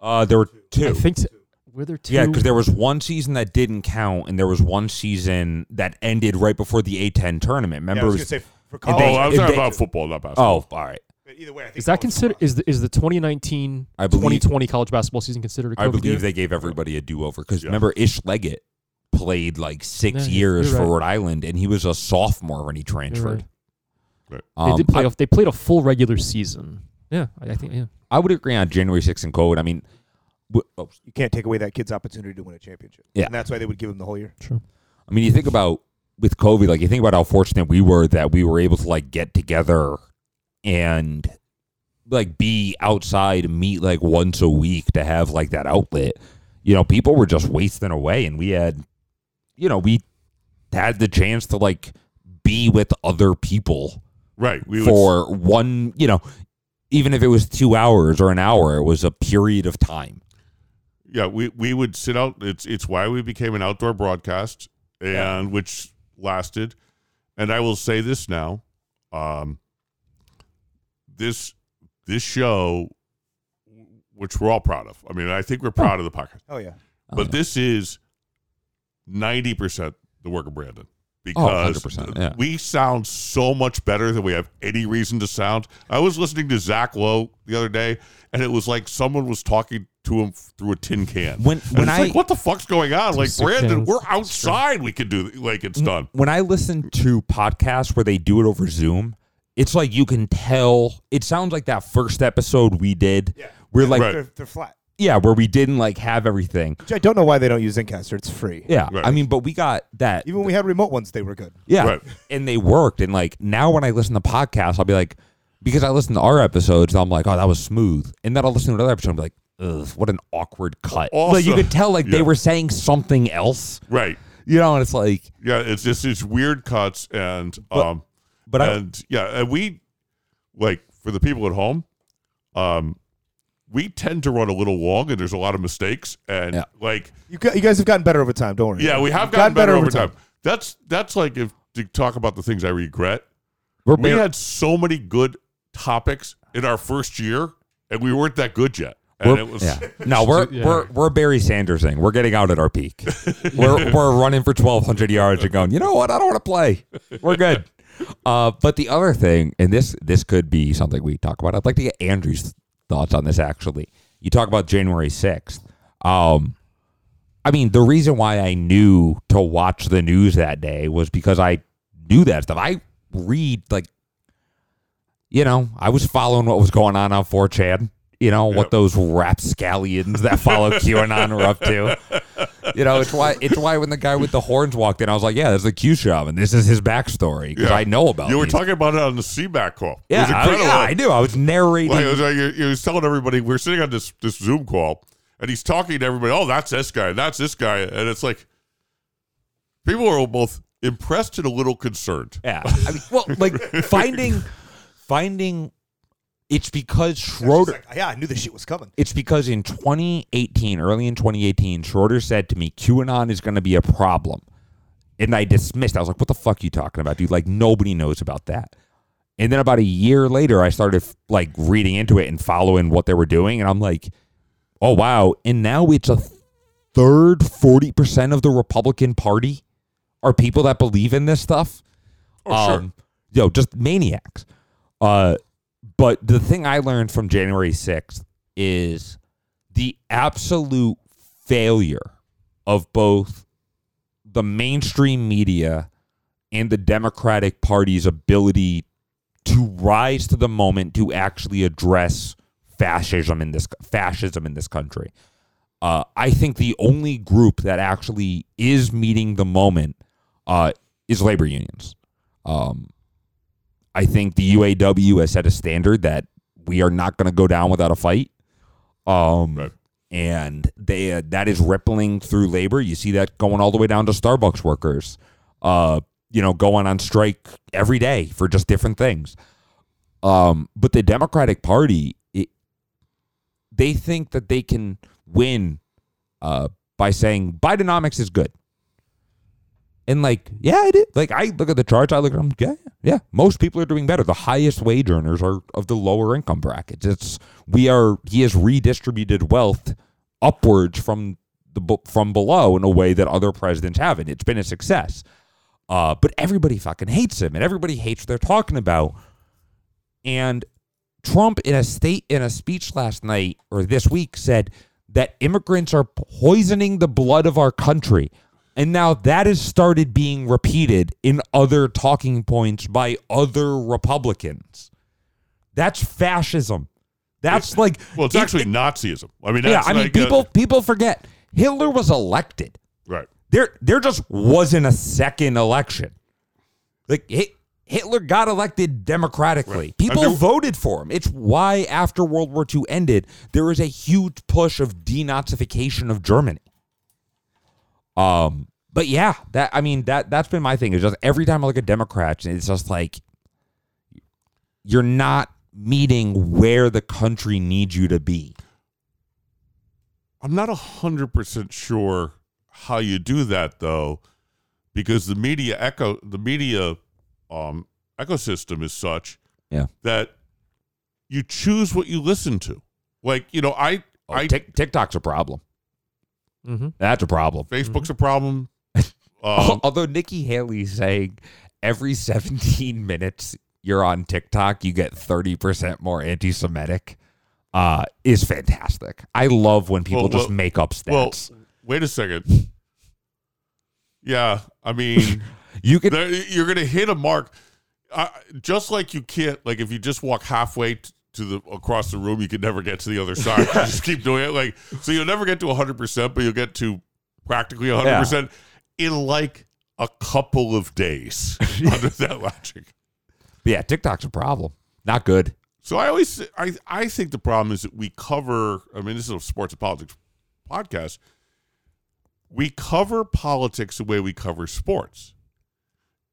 Uh, there were two. I think t- were there two? Yeah, because there was one season that didn't count, and there was one season that ended right before the A10 tournament. Yeah, Remember? I was it going was- to say for college. they- oh, I was talking they- about football, not basketball. oh, all right. but either way, I think is that considered? Is the is the 2019 believe, 2020 college basketball season considered a COVID I believe year? they gave everybody a do over because Yeah. remember Ish Leggett played like six Yeah, years for right. Rhode Island, and he was a sophomore when he transferred. right. Um, they did play. I, a, they played a full regular season. Yeah, I, I think. Yeah, I would agree on January 6th and COVID. I mean, w- oh, you can't take away that kid's opportunity to win a championship. Yeah. and that's why they would give him the whole year. sure. I mean, you think about with COVID, like you think about how fortunate we were that we were able to like get together and like be outside meet like once a week to have like that outlet. You know, people were just wasting away, and we had, you know, we had the chance to like be with other people right. We would, for one, you know, even if it was two hours or an hour, it was a period of time. yeah, we we would sit out. It's it's why we became an outdoor broadcast, and which lasted. And I will say this now, um, this this show, which we're all proud of. I mean, I think we're proud of the podcast, Oh yeah, but this is ninety percent the work of Brandon. Oh, Because 100%, yeah. we sound so much better than we have any reason to sound. I was listening to Zach Lowe the other day, and it was like someone was talking to him through a tin can. When And when it's I like, what the fuck's going on? Like, Brandon, cans. we're outside. We can do like it's done. when I listen to podcasts where they do it over Zoom, it's like you can tell. It sounds like that first episode we did. yeah. We're like, Right. they're, they're flat. Yeah, where we didn't like have everything. Which I don't know why they don't use Zencastr. It's free. Yeah, Right. I mean, but we got that. Even when we had remote ones, they were good. Yeah, Right. and they worked. And like now, when I listen to podcasts, I'll be like, because I listen to our episodes, I'm like, oh, that was smooth. And then I'll listen to another episode, and be like, ugh, what an awkward cut. Also- like you could tell, like yeah. they were saying something else. Right. You know, and it's like, Yeah, it's just these weird cuts and But- um but I, and yeah, and we like for the people at home, um we tend to run a little long, and there's a lot of mistakes, and Yeah. like You, gu- you guys have gotten better over time. Don't worry. yeah, we have You've gotten, better, over time. That's that's like if to talk about the things I regret. We're We bar- had so many good topics in our first year, and we weren't that good yet. And We're, it was yeah. No, we're Yeah. we're we're Barry Sandersing. We're getting out at our peak. we're we're running for twelve hundred yards and going. You know what? I don't want to play. We're good. Uh, but the other thing, and this this could be something we talk about. I'd like to get Andrew's thoughts on this. Actually, you talk about January sixth. Um, I mean, the reason why I knew to watch the news that day was because I knew that stuff. I read like, you know, I was following what was going on on 4chan. You know what Yep. those rapscallions that follow QAnon are up to. You know, it's why it's why when the guy with the horns walked in, I was like, "Yeah, there's the Q shaman. This is his backstory because Yeah. I know about." you were these. talking about it on the CBAC call. it Yeah, I, yeah, I knew. I was narrating. Like, it was like you was telling everybody we're sitting on this this Zoom call, and he's talking to everybody. Oh, that's this guy. That's this guy, and it's like people are both impressed and a little concerned. Yeah. I mean, well, like finding, finding, it's because Schroeder. Like, yeah, I knew this shit was coming. It's because in 2018, early in 2018, Schroeder said to me, QAnon is going to be a problem. And I dismissed. I was like, what the fuck are you talking about, dude? Like, nobody knows about that. And then about a year later, I started like reading into it and following what they were doing. And I'm like, oh, wow. And now it's a third, 40% of the Republican Party are people that believe in this stuff. Oh, sure. Um, yo, just maniacs. Uh, but the thing I learned from January 6th is the absolute failure of both the mainstream media and the Democratic Party's ability to rise to the moment to actually address fascism in this fascism in this country. Uh, I think the only group that actually is meeting the moment uh, is labor unions. Um, I think the UAW has set a standard that we are not going to go down without a fight. Um, Right. and they uh, that is rippling through labor. You see that going all the way down to Starbucks workers. Uh, you know, going on strike every day for just different things. Um, but the Democratic Party, it, they think that they can win uh, by saying Bidenomics is good. And like, yeah, I did. Like, I look at the charts, I look at them, yeah, yeah. Most people are doing better. The highest wage earners are of the lower income brackets. It's we are he has redistributed wealth upwards from the from below in a way that other presidents haven't. It's been a success. Uh, but everybody fucking hates him, and everybody hates what they're talking about. And Trump, in a state in a speech last night or this week, said that immigrants are poisoning the blood of our country. And now that has started being repeated in other talking points by other Republicans. That's fascism. That's like Well, it's it- actually it- Nazism. I mean, yeah. I mean, like, uh, people people forget Hitler was elected. right? There there just wasn't a second election. Like Hi- Hitler got elected democratically. People there- voted for him. It's why after World War II ended, there was a huge push of denazification of Germany. Um, but yeah, that I mean that that's been my thing. Is just every time I look at Democrats, it's just like you're not meeting where the country needs you to be. I'm not hundred percent sure how you do that though, because the media echo the media um, ecosystem is such Yeah. that you choose what you listen to. Like you know, I Oh, I TikTok's a problem. Mm-hmm. That's a problem. Facebook's a problem. Um, Although Nikki Haley saying every 17 minutes you're on TikTok, you get 30% more anti Semitic uh, is fantastic. I love when people Well, just well- make up well, wait a second. Yeah, I mean. you can, you're going to hit a mark uh, just like you can't like if you just walk halfway t- to the across the room you can never get to the other side just keep doing it like so you'll never get to 100% but you'll get to practically 100% in like a couple of days under that logic yeah, TikTok's a problem. Not good. so i always i i think the problem is that we cover i mean this is a sports and politics podcast we cover politics the way we cover sports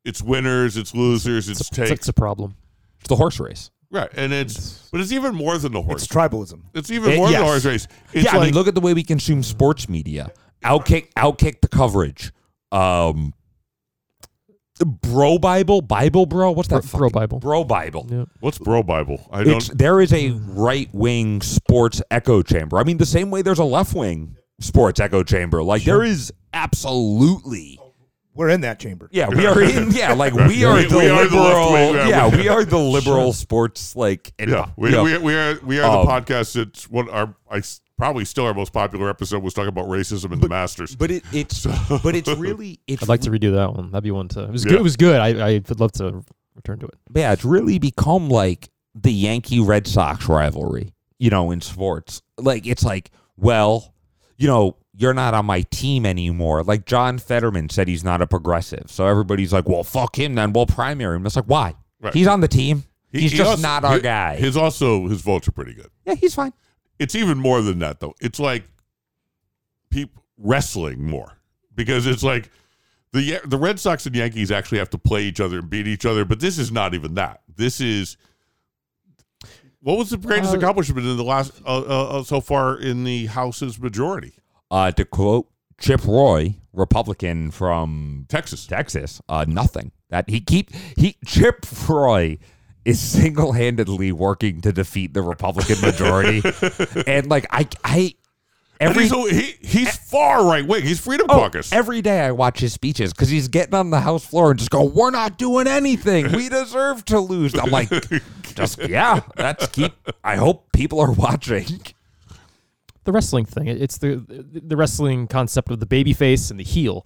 it's winners it's losers it's It's, takes it's a problem. It's the horse race. Right, and it's but it's even more than the horse. It's tribalism. It's even It- more than the horse race. It's yeah, I mean, look at the way we consume sports media. Outkick, outkick the coverage. Um, bro Bible, Bible bro. What's that? Bro fucking- Bible. Bro Bible. Yeah. what's bro Bible? I don't. It's, there is a right wing sports echo chamber. I mean, the same way there's a left wing sports echo chamber. Like there is absolutely. We're in that chamber. Yeah, we are in. Yeah, like we are We- the we are the liberal. wing, yeah, yeah, we- we are the liberal sports. Like, and, yeah, we, you know, we, we are we are Um, the podcast that's what our I s- probably still our most popular episode was talking about racism in the Masters. but it, it's but it's really it's I'd like to redo that one. That'd be one to. It was Yeah. good. It was good. I I would love to return to it. yeah, it's really become like the Yankee Red Sox rivalry, you know, in sports. Like it's like, well, you know, you're not on my team anymore. Like John Fetterman said he's not a progressive. So everybody's like, well, fuck him then. We'll primary him. It's like, why? Right. He's on the team. He- he's he just also- not our hi- guy. His also his votes are pretty good. yeah, he's fine. It's even more than that though. It's like people wrestling more because it's like the the Red Sox and Yankees actually have to play each other and beat each other, but this is not even that. This is what was the greatest Uh, accomplishment in the last uh, uh, uh, so far in the House's majority? Uh, to quote Chip Roy, Republican from Texas. Texas, uh, nothing. That he keep he Chip Roy is single handedly working to defeat the Republican majority, and like I I And every he's, he, he's far right wing. He's Freedom oh, Caucus. every day I watch his speeches because he's getting on the House floor and just go, "We're not doing anything. We deserve to lose." I'm like, just yeah, that's keep. I hope people are watching. The wrestling thing. It's the the wrestling concept of the baby face and the heel.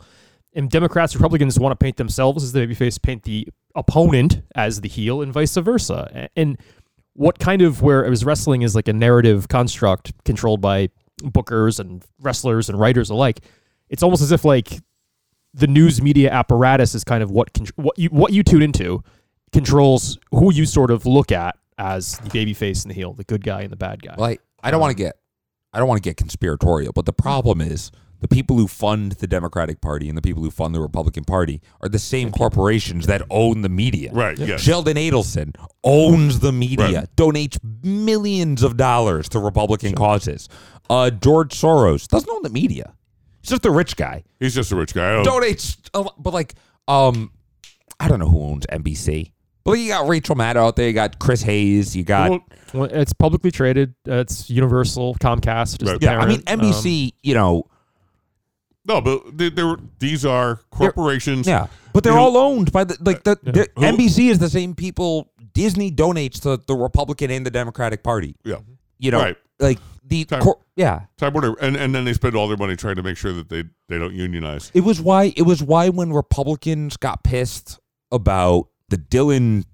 And Democrats, Republicans want to paint themselves as the baby face, paint the opponent as the heel, and vice versa. And what kind of where it was wrestling is like a narrative construct controlled by bookers and wrestlers and writers alike. It's almost as if like the news media apparatus is kind of what what you what you tune into controls who you sort of look at as the baby face and the heel, the good guy and the bad guy. Like I don't want to get I don't want to get conspiratorial, but the problem is the people who fund the Democratic Party and the people who fund the Republican Party are the same corporations that own the media. right, yes. Sheldon Adelson owns the media, Right. donates millions of dollars to Republican causes. Uh, George Soros doesn't own the media. He's just a rich guy. He's just a rich guy. Donates, but like, um, I don't know who owns NBC. But you got Rachel Maddow out there. You got Chris Hayes. You got Well, Well, it's publicly traded. Uh, it's Universal, Comcast. Is Right. the yeah. I mean, parent. Um, NBC. you know, no, but they, they were, these are corporations. Yeah, but they're You know- all owned by the like the, the Who- NBC is the same people. Disney donates to the Republican and the Democratic Party. Yeah. You know, Right. like the Time- cor- yeah. Time Warner, and, and then they spend all their money trying to make sure that they, they don't unionize. It was why it was why when Republicans got pissed about the Dylan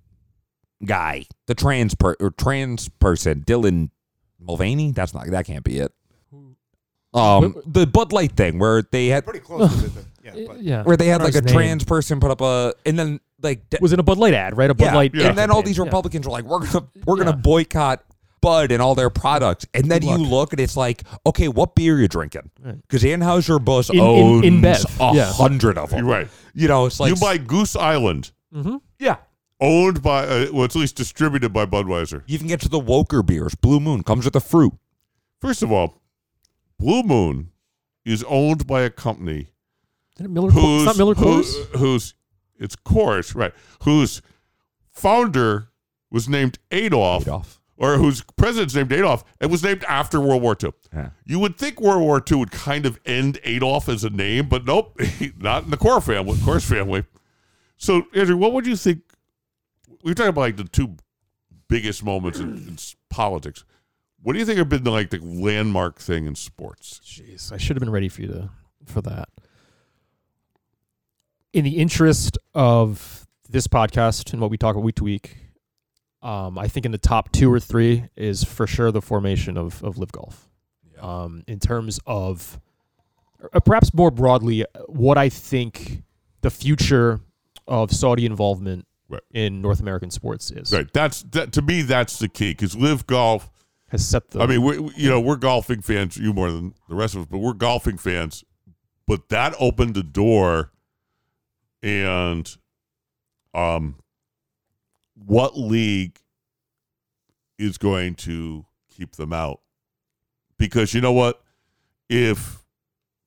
guy, the trans per, or trans person, Dylan Mulvaney. That's not that can't be it. Um, the Bud Light thing where they had Pretty close to it. but- Yeah, but yeah. where they had like a name. trans person put up a and then like was in a Bud Light ad, right? A Bud yeah, Light. Yeah. and then all these Yeah. Republicans are like, we're gonna we're gonna boycott Bud and all their products, and then Good you look and it's like, okay, what beer are you drinking? Right. Because Anheuser Busch In- in- owns InBev, a yeah. hundred of them. You're right. You know, it's like you buy Goose Island, Mm-hmm. Yeah. owned by, uh, well, it's at least distributed by Budweiser. You can get to the Woker beers. Blue Moon comes with the fruit. First of all, Blue Moon is owned by a company Isn't it Miller? Coors? It's not Miller who- Coors. whose it's Coors, right? Whose founder was named Adolf, Adolf. or whose president's named Adolf, and was named after World War II. Yeah. You would think World War II would kind of end Adolf as a name, but nope, not in the Core family. Coors family. So, Andrew, what would you think? We are talking about like the two biggest moments in, in politics. What do you think have been like the landmark thing in sports? Jeez, I should have been ready for you to for that. In the interest of this podcast and what we talk about week to week, um, I think in the top two or three is for sure the formation of of LIV Golf. Um, in terms of, or perhaps more broadly, what I think the future of Saudi involvement Right. in North American sports is Right. That's that to me. That's the key because LIV Golf. has set the. I mean, we, you know, we're golfing fans. You more than the rest of us, but we're golfing fans. But that opened the door, and um, what league is going to keep them out because you know what? If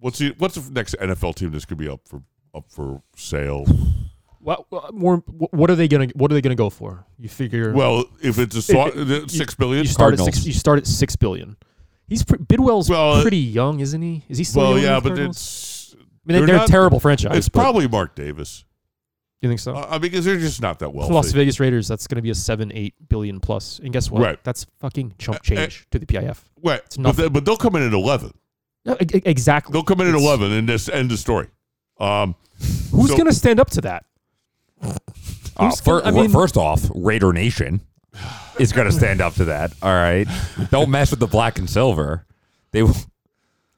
what's the what's the next NFL team that's going to be up for up for sale? What, what more? What what are they gonna? What are they gonna go for? You figure. Well, if it's a swa- If it- six billion, you start at six. You start at six billion. He's pre- Bidwell's Well, uh, pretty young, isn't he? Is he still? well, young yeah, but Cardinals? it's I mean, they're, they're they're a terrible franchise. it's but probably Mark Davis. You think so? Uh, because they're just not that well. Las Vegas Raiders. That's going to be a seven, eight billion plus. And guess what? Right. That's fucking chump Uh, uh, change to the PIF. Right, It's but, they, but they'll come in at eleven. No, exactly. They'll come in at It's- eleven, and this end the story. Um, Who's so- going to stand up to that? Uh, Who's fir- gonna- I mean- first off, Raider Nation is going to stand up to that. All right, don't mess with the black and silver. They will.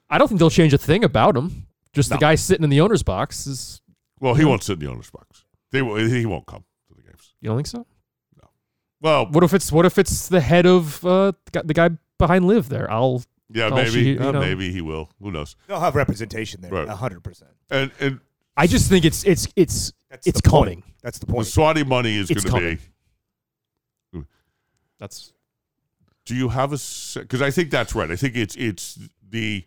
I don't think they'll change a thing about him. Just the No. guy sitting in the owner's box is. well, he won't sit in the owner's box. They will, he won't come to the games. You don't think so? No. Well, What if it's what if it's the head of uh, the guy- the guy behind LIV there? I'll yeah, Oh, maybe, she- you uh, know. maybe he will. Who knows? They'll have representation there, Right. a hundred percent. And and I just think it's it's it's That's it's the point. coming. That's the point. the point. Saudi money is It's going to be. That's Do you have a? Because I think that's right. I think it's it's the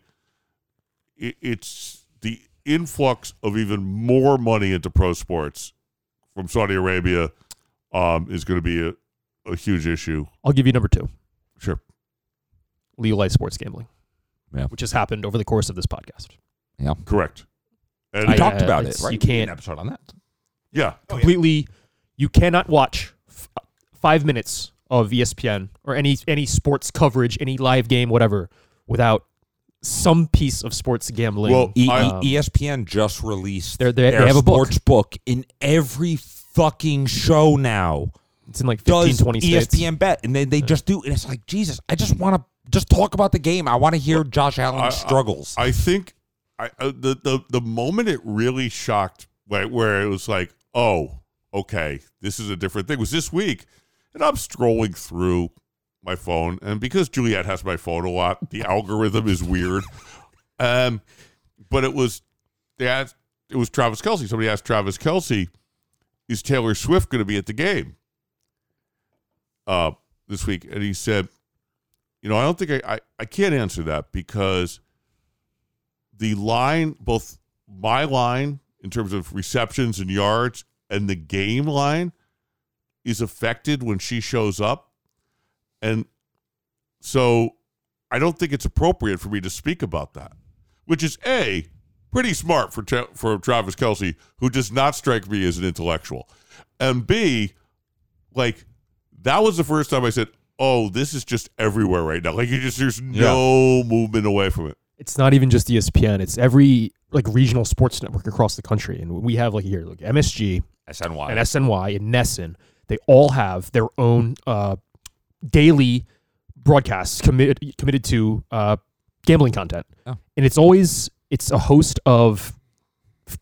it, it's the influx of even more money into pro sports from Saudi Arabia um, is going to be a, a huge issue. I'll give you number two. Sure. Legalize sports gambling. Yeah. Which has happened over the course of this podcast. Yeah. Correct. And We I- talked uh, about it's- it, right? you We did can't- an episode on that. Yeah, Oh, yeah. Completely you cannot watch f- five minutes of ESPN or any any sports coverage, any live game, whatever, without some piece of sports gambling. Well, E- I- E- ESPN just released They're- they- they their have a book. sports book. in every fucking show now. it's in like 15, Does 20 states. ESPN bet, and they, they just do, and it's like Jesus. I just want to just talk about the game. I want to hear Josh Allen's I- I- struggles. I think I, uh, the the the moment it really shocked, right, where it was like, oh, okay, this is a different thing. It Was this week, and I'm scrolling through my phone, and because Juliet has my phone a lot, the algorithm is weird. Um, but it was they asked, it was Travis Kelce. Somebody asked Travis Kelce, is Taylor Swift going to be at the game uh, this week? And he said, you know, I don't think I, I, I can't answer that because the line, both my line in terms of receptions and yards and the game line is affected when she shows up. And so I don't think it's appropriate for me to speak about that, which is A, pretty smart for, Tra- for Travis Kelce, who does not strike me as an intellectual. And B, like, that was the first time I said, oh, this is just everywhere right now. Like, you just, there's no movement away from it. It's not even just ESPN. It's every like regional sports network across the country, and we have like here, like MSG SNY. and SNY and NESN. They all have their own uh, daily broadcasts committed committed to uh, gambling content, Oh. and it's always it's a host of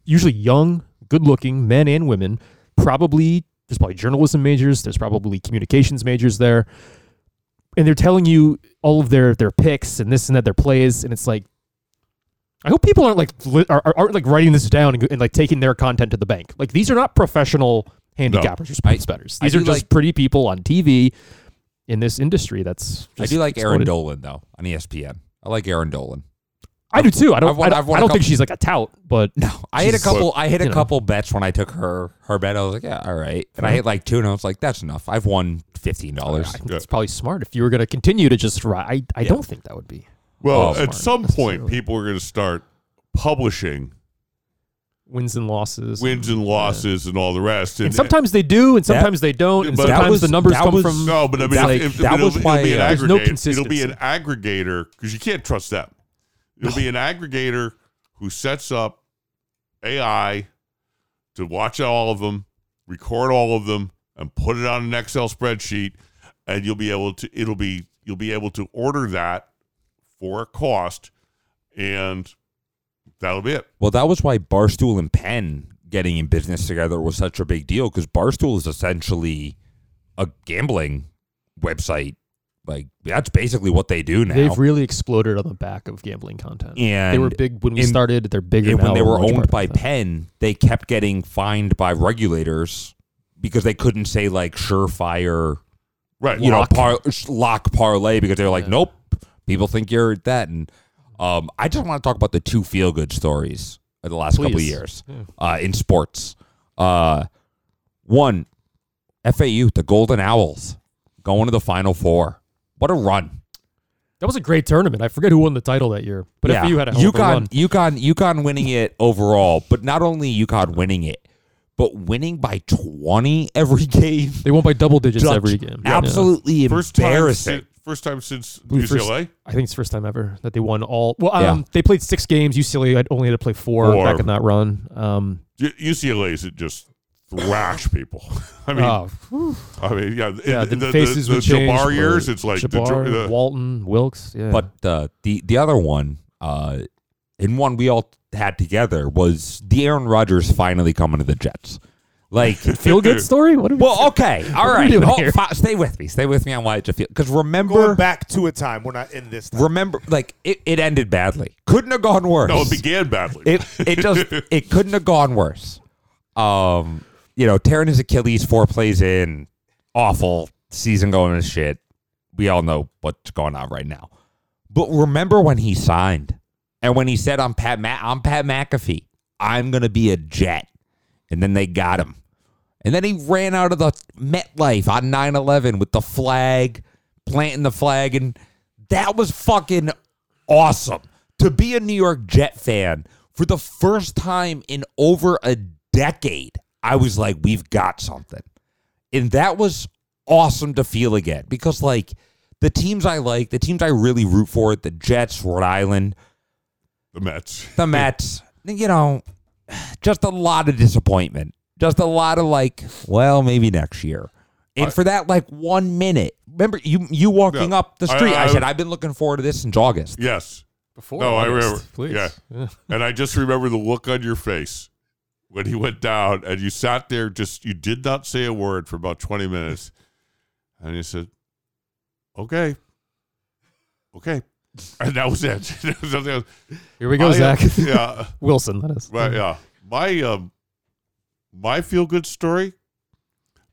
usually young, good-looking men and women. Probably there's probably journalism majors. There's probably communications majors there, and they're telling you all of their their picks and this and that their plays, and it's like. I hope people aren't like li- are, are- aren't like writing this down and, and like taking their content to the bank. Like these are not professional handicappers or sports bettors. I These are just like- pretty people on TV in this industry. That's I just do like Erin. Dolan though on ESPN. I like Erin Dolan. I do too. I don't. I've won- I don't, I've won I a don't think couple- she's like a tout, but No, I hit a She's- couple. I hit a you know. couple bets when I took her her bet. I was like, yeah, all right, and I hit like two, and I was like, that's enough. I've won fifteen dollars. I think it's probably smart if you were going to continue to just ride. I, I Yeah. don't think that would be. Well, at some point, people are going to start publishing Wins and losses. wins and losses and all the rest. And sometimes they do, and sometimes they don't, and but that sometimes was- the numbers that come was- from. no, but I mean, That- if, if, that it'll, was it'll why, be an uh, There's no aggregate. It'll be an aggregator because you can't trust them. It'll be an aggregator who sets up AI to watch all of them, record all of them, and put it on an Excel spreadsheet, and you'll be able to. It'll be you'll be able to order that for a cost, and that'll be it. Well, that was why Barstool and Penn getting in business together was such a big deal because Barstool is essentially a gambling website. Like that's basically what they do now. They've really exploded on the back of gambling content. and they were big when we in- started. They're bigger and now. when they were owned by. Penn, they kept getting fined by regulators because they couldn't say like surefire Right. you Lock. know par- lock parlay because they're like, Yeah. nope, people think you're that. And um, I just want to talk about the two feel good stories of the last couple of Please. years uh, in sports. Uh, one, FAU, the Golden Owls, going to the Final Four. What a run! That was a great tournament. I forget who won the title that year, but yeah, FAU had a hell of a run. UConn, UConn, UConn winning it overall, but not only UConn winning it, but winning by twenty every game. They won by double digits Just every game. Yeah. Absolutely First time, embarrassing. since, first time since Believe first- UCLA. I think it's the first time ever that they won all. Well, Yeah. um, they played six games. UCLA had only had to play four, Four. back in that run. Um, UCLA is it just thrash people. I mean, oh, I mean, yeah, yeah, the, the, the, faces the, would change. Jabbar years. It's like the, Jabbar, the, Walton, Wilkes. Yeah, But uh, the the other one, uh, and one we all had together was the Aaron Rodgers finally coming to the Jets. Like, feel good story. What? Are we, well, okay, all What are right. Hold- here? stay with me. Stay with me on why it feel. Because remember, Going back to a time we're not in this. Time. remember, like it, it ended badly. Couldn't have gone worse. no, it began badly. it it just it couldn't have gone worse. Um, you know, tearing his Achilles four plays in, awful season going to shit. We all know what's going on right now. But remember when he signed and when he said, "I'm Pat Ma- I'm Pat McAfee. I'm gonna be a Jet," and then they got him, and then he ran out of the MetLife on 9/11 with the flag, planting the flag, and that was fucking awesome to be a New York Jet fan for the first time in over a decade. I was like, we've got something. And that was awesome to feel again because, like, the teams I like, the teams I really root for, the Jets, Rhode Island, the Mets. the Mets, you know, just a lot of disappointment. Just a lot of like, well, maybe next year. And for that like one minute, remember you you walking Yeah. up the street, I, I- said, I've been looking forward to this since August. Yes. Before No, I remember. Please. Yeah. And I just remember the look on your face when he went down and you sat there just you did not say a word for about 20 minutes. And you said, Okay. Okay. And that was it. There was nothing else. Here we go, My, uh, Zach yeah. Wilson. That is. Right, yeah. My um my feel good story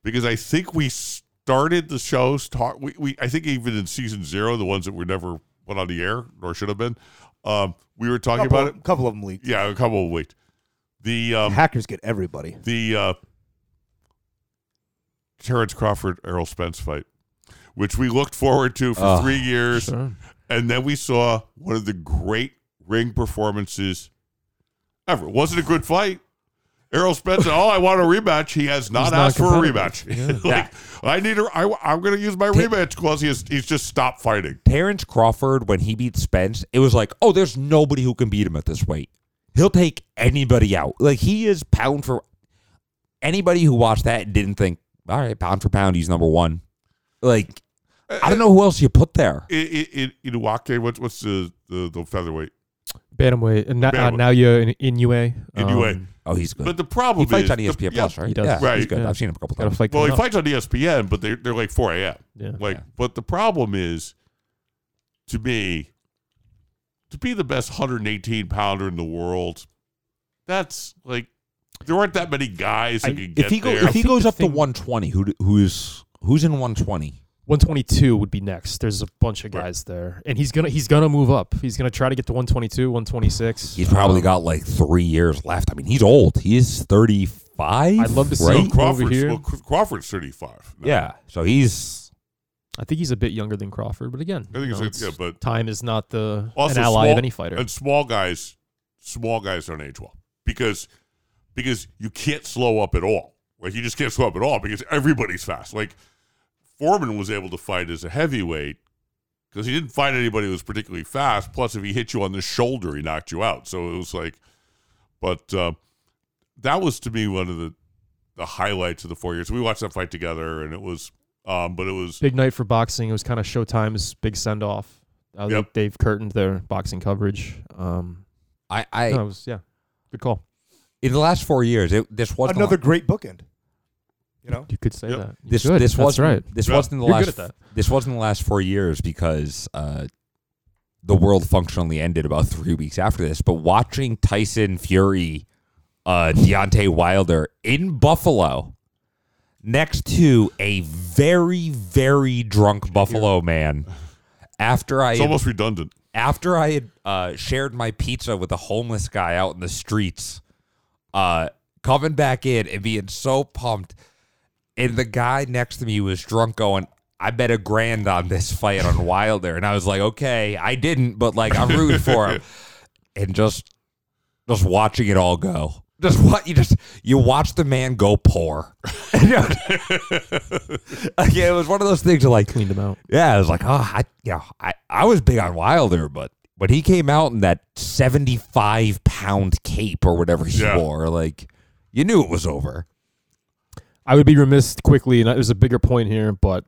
because I think we started the shows talk we, we I think even in season 0 the ones that were never went on the air or should have been um we were talking couple, about it couple of them leaked. yeah a couple of weeks the um Hackers get everybody. the uh Terrence Crawford Errol Spence fight which we looked forward to for Oh, 3 years Sure. and then we saw one of the great ring performances ever. It wasn't a good fight. Errol Spence, oh, I want a rematch. He has not He's asked for a rematch. Yeah. like, I need a, I, I'm going to use my rematch clause. He has, he's just stopped fighting. Terrence Crawford, when he beat Spence, it was like, oh, there's nobody who can beat him at this weight. He'll take anybody out. Like he is pound for anybody who watched that and didn't think, all right, pound for pound, he's number one. Like I don't know who else you put there. In, in, in what's what's the, the, the featherweight? Bantamweight. And na- uh, now you're in Inoue. Inoue. Um, Oh, he's good. But the he problem fights is on E the- ESPN yeah, right? He does. Yeah, Right. he's good. Yeah. I've seen him a couple times. Well, he up. fights on ESPN, but they're they're like 4 a.m. Yeah. Like, Yeah. but the problem is, to me, to be the best 118 pounder in the world, that's like there aren't that many guys who I- can get If he go, there. if he goes the up to 120, who who's who's in 120? 122 would be next. There's a bunch of Right. guys there, and he's gonna he's gonna move up. He's gonna try to get to 122, 126. He's probably Um, got like three years left. I mean, he's old. He's 35. I'd love to see Well, right? him. Crawford's, over here. well, Crawford's 35. now. Yeah, so he's I think he's a bit younger than Crawford, but again, I think you it's, know, yeah, but time is not the an ally small, of any fighter. And small guys, small guys don't age well because because you can't slow up at all. Like you just can't slow up at all because everybody's fast. Like Foreman was able to fight as a heavyweight because he didn't fight anybody who was particularly fast. Plus, if he hit you on the shoulder, he knocked you out. So it was like, but uh, that was to me one of the the highlights of the four years. We watched that fight together, and it was, um, but it was big night for boxing. It was kind of Showtime's big send off. Uh, they- Yep. They've curtained their boxing coverage. Um, I I no, it was yeah, good call. in the last four years. It, this was Another great bookend. You know, You could say Yep. that. You this could. this wasn't right. this Yeah. wasn't the You're last good at that. this wasn't the last four years because uh, the world functionally ended about three weeks after this. But watching Tyson Fury, uh, Deontay Wilder in Buffalo, next to a very, very drunk Buffalo man. After I It's had, almost redundant. after I had uh, shared my pizza with a homeless guy out in the streets, uh, coming back in and being so pumped, and the guy next to me was drunk, going, "I bet a grand on this fight on Wilder," and I was like, "Okay, I didn't, but like I'm rooting for him," and just just watching it all go. Just what you just you watch the man go poor. like, it was one of those things like Cleaned him out. yeah, I was like, oh, I, you know, I, I was big on Wilder, but when he came out in that seventy-five pound cape or whatever he Yeah. wore, like, you knew it was over. I would be remiss quickly, and there's a bigger point here, but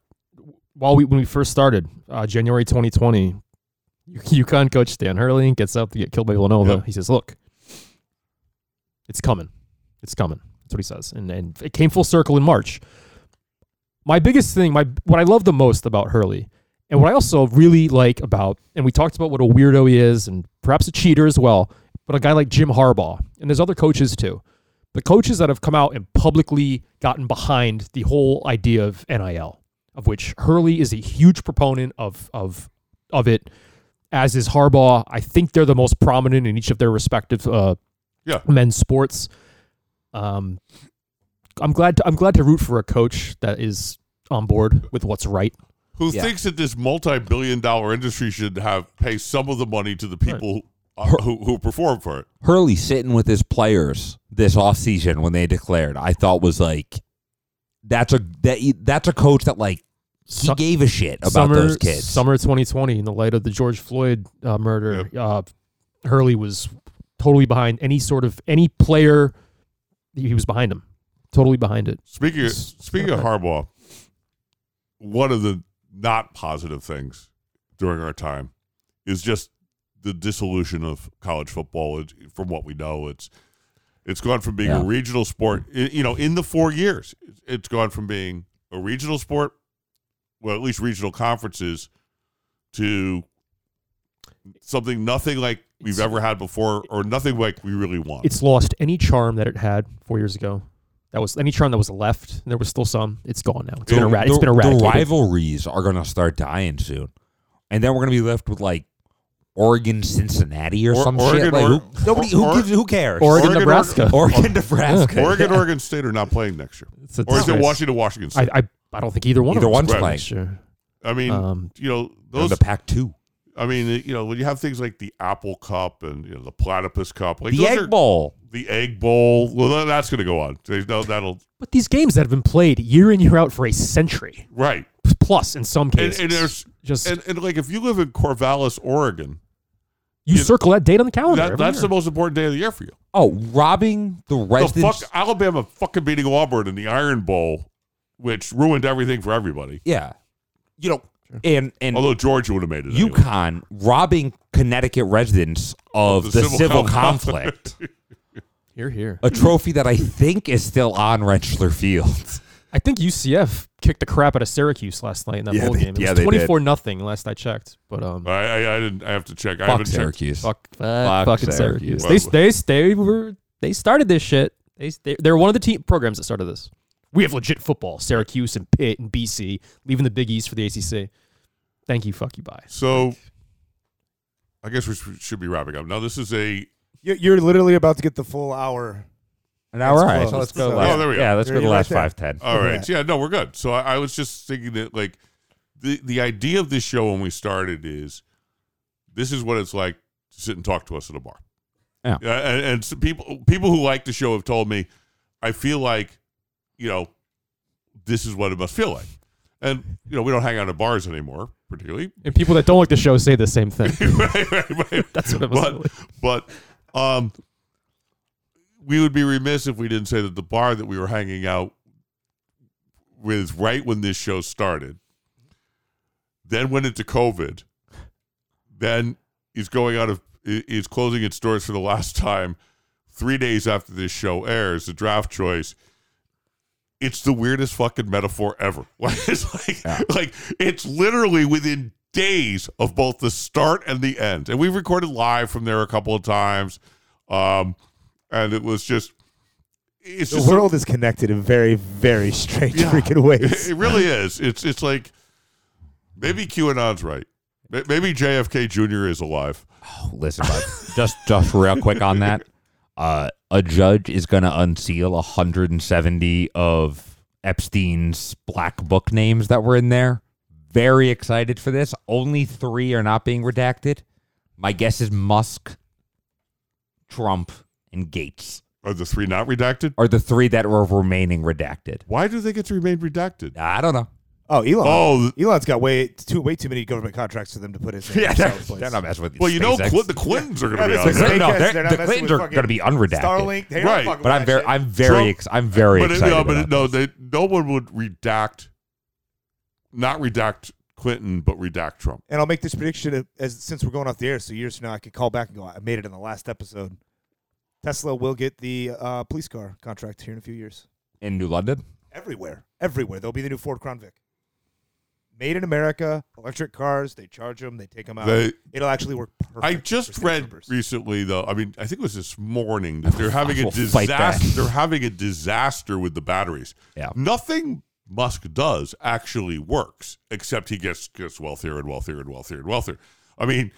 while we when we first started, uh, January 2020, UConn coach Dan Hurley gets up to get killed by Villanova. Yeah. He says, "Look, it's coming, it's coming." That's what he says, and and it came full circle in March. My biggest thing, my what I love the most about Hurley, and what I also really like about, and we talked about what a weirdo he is, and perhaps a cheater as well, but a guy like Jim Harbaugh, and there's other coaches too the coaches that have come out and publicly gotten behind the whole idea of NIL, of which Hurley is a huge proponent of of of it, as is Harbaugh. I think they're the most prominent in each of their respective uh, Yeah. men's sports. Um, I'm glad to, I'm glad to root for a coach that is on board with what's right. Who Yeah. thinks that this multi-billion-dollar industry should have pay some of the money to the people uh, who who perform for it? Hurley sitting with his players this offseason when they declared, I thought was like, that's a that that's a coach that like he Su- gave a shit about summer, those kids. Summer 2020, in the light of the George Floyd uh, murder, uh, Hurley was totally behind any sort of any player. He he was behind him, totally behind it. Speaking of, It's- speaking of Harbaugh, one of the not positive things during our time is just the dissolution of college football. It, from what we know, it's it's gone from being Yeah. a regional sport. i- You know, in the four years, it's gone from being a regional sport, well, at least regional conferences, to something nothing like we've ever had before, or nothing like we really want. It's lost any charm that it had four years ago. That was any charm that was left. And There was still some. It's gone now. It's been, The- erad- it's the- been The rivalries are going to start dying soon, and then we're going to be left with like Oregon, Cincinnati, or, Or- some Oregon, shit. Like, or- who, nobody who or- gives who cares? Oregon, Oregon, Nebraska. Oregon, Nebraska. Oregon, Oregon State are not playing next year, It's or is it. Washington, Washington State? I, I I don't think either one Either of one's them playing. Sure. I mean, Um, you know, Those those. the Pac two, I mean, you know, when you have things like the Apple Cup and you know the Platypus Cup, like the Egg are- Bowl. the Egg Bowl. Well, that's going to go on. Know that'll but these games that have been played year in year out for a century right. plus in some cases. and there's just and, and like if you live in Corvallis, Oregon, you you- circle that date on the calendar. that, that's year. the most important day of the year for you. Oh, robbing the The fuck, Alabama fucking beating Auburn in the Iron Bowl, which ruined everything for everybody. Yeah, you know, and and Although Georgia would have made it. anyway. UConn robbing Connecticut residents of the, civil, conflict. Here, here. a trophy that I think is still on Rentschler Field. I think UCF kicked the crap out of Syracuse last night in that Yeah, bowl they- game. It yeah, was they did. twenty four nothing last I checked. But um, I, I, I didn't. I have to check. I Fuck haven't checked. Syracuse. fuck, fuck, Fuck fucking Syracuse. Syracuse. They they they were they started this shit. They they they're one of the team programs that started this. We have legit football. Syracuse and Pitt and BC leaving the Big East for the ACC. Thank you. Fuck you. Bye. So, I guess we should- should be wrapping up. Now, this is a You're, you're literally about to get the full hour. Now, all right, so let's go. So- last, Oh, there we go. Yeah, let's You're- go to the you're last right five ten. All right. Yeah. Yeah, no, we're good. So I, I was just thinking that like the the idea of this show when we started is this is what it's like to sit and talk to us at a bar. Yeah. and, and some people people who like the show have told me I feel like you know this is what it must feel like. And you know we don't hang out at bars anymore, particularly. And people that don't like the show say the same thing. right, right, right. That's what it must but, but um we would be remiss if we didn't say that the bar that we were hanging out with right when this show started then went into covid then is going out of is closing its doors for the last time three days after this show airs the draft choice it's the weirdest fucking metaphor ever it's like like it's literally within days of both the start and the end and we've recorded live from there a couple of times um and it was just it's The just a- world is connected in very, very strange Yeah. freaking ways. It really is. It's it's like maybe QAnon's right. Maybe JFK Jr. is alive. Listen, bud, just just real quick on that. Uh, a judge is going to unseal 170 of Epstein's black book names that were in there. Very excited for this. Only three are not being redacted. My guess is Musk, Trump, and Gates Are the three not redacted? are the three that were remaining redacted. Why do they get to remain redacted? I don't know. Oh, Elon. Oh, Elon's got way too way too many government contracts for them to put his. Yeah, they're, themselves place. they're not messing with well, you know, SpaceX. Cl- the Clintons are going to be Yeah, on there. like- no, SpaceX, they're- they're not the Clintons are going to be unredacted. Starlink. They Right. don't fuck with But I'm very. I'm very, ex- I'm very but it- excited. no, but about it, no, they, no one would redact, not redact Clinton, but redact Trump. And I'll make this prediction as since we're going off the air, so years from now I could call back and go, I made it in the last episode. Tesla will get the uh, police car contract here in a few years. in New London. Everywhere, everywhere. They'll be the new Ford Crown Vic. Made in America, electric cars. They charge them, they take them out. They- It'll actually work. I just read troopers. recently, though. I mean, I think it was this morning that they're having a will fight back. disaster. They're having a disaster with the batteries. Yeah. Nothing Musk does actually works, except he gets gets wealthier and wealthier and wealthier and wealthier. I mean,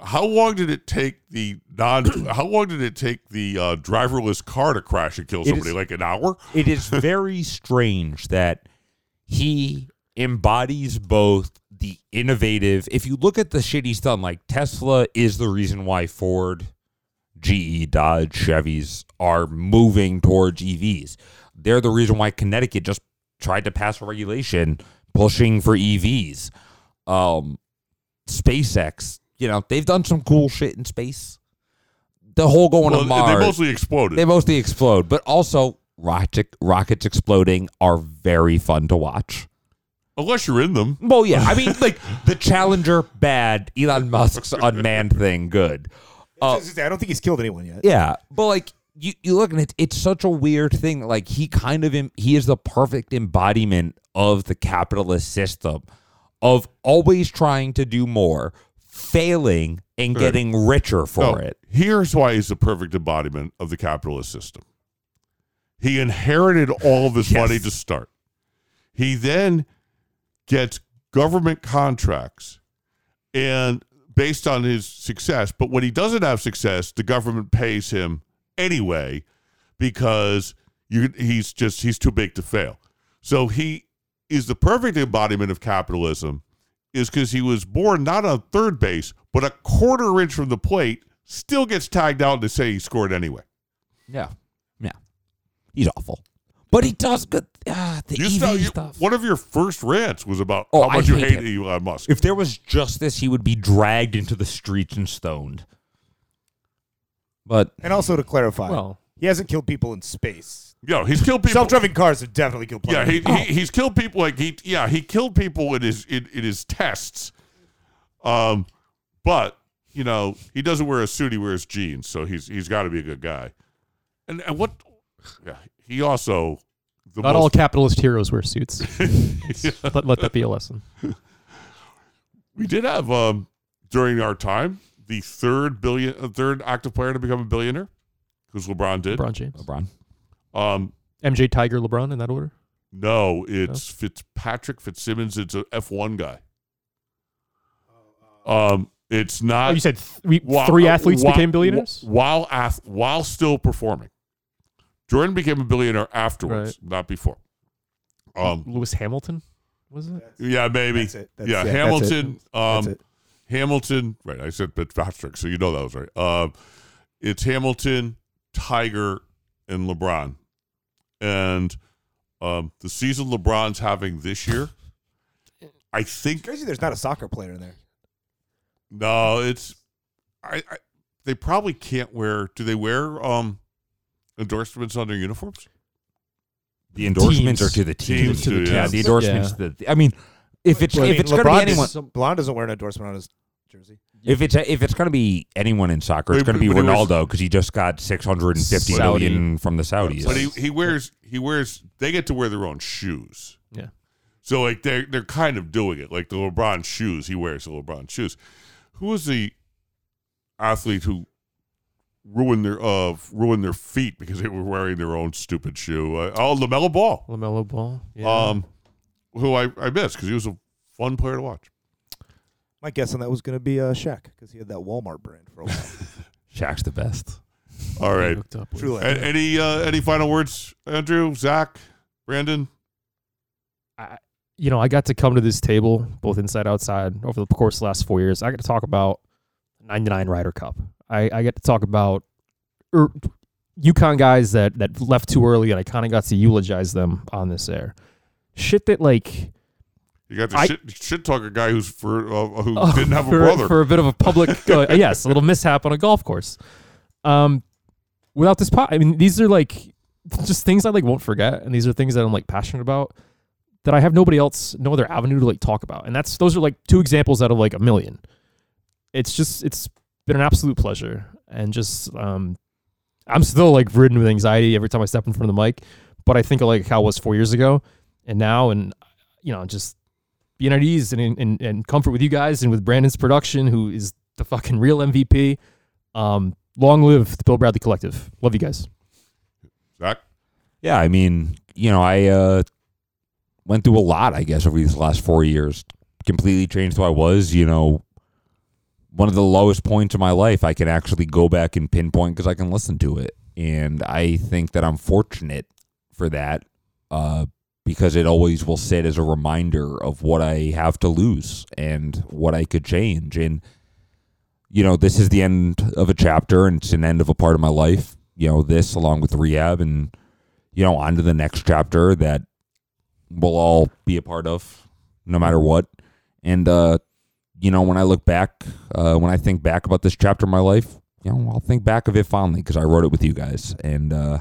how long did it take the non? how long did it take the uh, driverless car to crash and kill somebody? is- like an hour? it is very strange that he embodies both the innovative. If you look at the shit he's done, like Tesla is the reason why Ford, GE, Dodge, Chevys are moving towards EVs. They're the reason why Connecticut just tried to pass a regulation pushing for EVs. Um, SpaceX, you know, they've done some cool shit in space. The whole going Well, to Mars. they mostly exploded. They mostly explode, but also rocket rockets exploding are very fun to watch. Unless you're in them. Well, yeah, I mean, like the Challenger, bad. Elon Musk's unmanned thing, good. Uh, It's just- I don't think he's killed anyone yet. yeah, but like you, you look and it, it's such a weird thing. Like he kind of em- he is the perfect embodiment of the capitalist system, of always trying to do more, failing and Right. getting richer for No, it. Here's why he's the perfect embodiment of the capitalist system. He inherited all of his Yes. money to start. He then gets government contracts and based on his success, but when he doesn't have success, the government pays him anyway because you he's just he's too big to fail. So he is the perfect embodiment of capitalism is because he was born not on third base, but a quarter inch from the plate, still gets tagged out to say he scored anyway. Yeah, yeah, he's awful, but he does good. Ah, the You EV start- you- stuff. one of your first rants was about Oh, how I much you hate hate Elon Musk. If there was justice, he would be dragged into the streets and stoned. But And also to clarify, Well, he hasn't killed people in space. yeah, he's killed people. Self-driving cars have definitely killed. People. Yeah, plenty. he, he he's killed people like he yeah he killed people in his in, in his tests, um, but you know he doesn't wear a suit; he wears jeans, so he's he's got to be a good guy. And and what? Yeah, he also the not all capitalist heroes wear suits. let, let that be a lesson. we did have um during our time the third billion uh, third active player to become a billionaire because LeBron did. LeBron James, LeBron, Um, MJ, Tiger, LeBron in that order. no, it's Fitzpatrick Fitzsimmons. It's an F one guy. Um, it's not. Oh, you said th- we, While- three athletes while- became billionaires. while ath- while still performing. Jordan became a billionaire afterwards, not before. Um, Lewis Hamilton was it? yeah, maybe. That's it. That's yeah, it. That's Hamilton. it. That's Um, it. Hamilton. Right, I said Fitzpatrick, so you know that was right. Um, it's Hamilton, Tiger, and LeBron, and um, the season LeBron's having this year. I think Crazy, there's not a soccer player in there. No, it's I, I they probably can't wear do they wear um endorsements on their uniforms? the endorsements Teams. are to the teams. Teams do, yeah. yeah. the endorsements. Yeah. The, I mean, if it's Well, I if mean, it's going to LeBron be anyone, does- LeBron doesn't wear an endorsement on his jersey. if it's if it's going to be anyone in soccer, it's But- going to be but he wears- Ronaldo because he just got six hundred and fifty Saudi. million from the Saudis. But he, he wears he wears they get to wear their own shoes. Yeah. So like they're they're kind of doing it. Like the LeBron shoes, he wears the LeBron shoes. Who was the athlete who ruin their uh ruin their feet because they were wearing their own stupid shoe. Uh, oh, Lamelo Ball, Lamelo Ball. Yeah. um, who I I missed because he was a fun player to watch. My guess on that was going to be uh, Shaq because he had that Walmart brand for a while. Shaq's the best. All right. Hooked up with. Truly. A- any uh, any final words, Andrew, Zach, Brandon? you know, I got to come to this table, both inside outside, over the course of the last four years. I got to talk about 99 Ryder Cup. I, I get to talk about er, UConn guys that, that left too early, and I kind of got to eulogize them on this air. Shit that, like, You got to I- shit, shit a guy who's for uh, who Oh, didn't have a brother. for a bit of a public uh, yes a little mishap on a golf course um without this pot i mean these are like just things i like won't forget and these are things that i'm like passionate about that i have nobody else no other avenue to like talk about and that's those are like two examples out of like a million it's just it's been an absolute pleasure and just um i'm still like ridden with anxiety every time i step in front of the mic but i think of like how it was four years ago and now and you know just being at ease and, and, and comfort with you guys and with Brandon's production, who is the fucking real MVP. Um, long live the Bill Bradley Collective. Love you guys. Zach, Yeah, I mean, you know, I uh, went through a lot, I guess, over these last four years. Completely changed who I was. You know, one of the lowest points of my life, I can actually go back and pinpoint because I can listen to it, and I think that I'm fortunate for that uh, because it always will sit as a reminder of what I have to lose and what I could change. And you know, this is the end of a chapter, and it's an end of a part of my life. You know, this along with rehab and you know, on to the next chapter that we'll all be a part of, no matter what. And uh, you know, when I look back, uh, when I think back about this chapter of my life, you know, I'll think back of it fondly because I wrote it with you guys, and uh,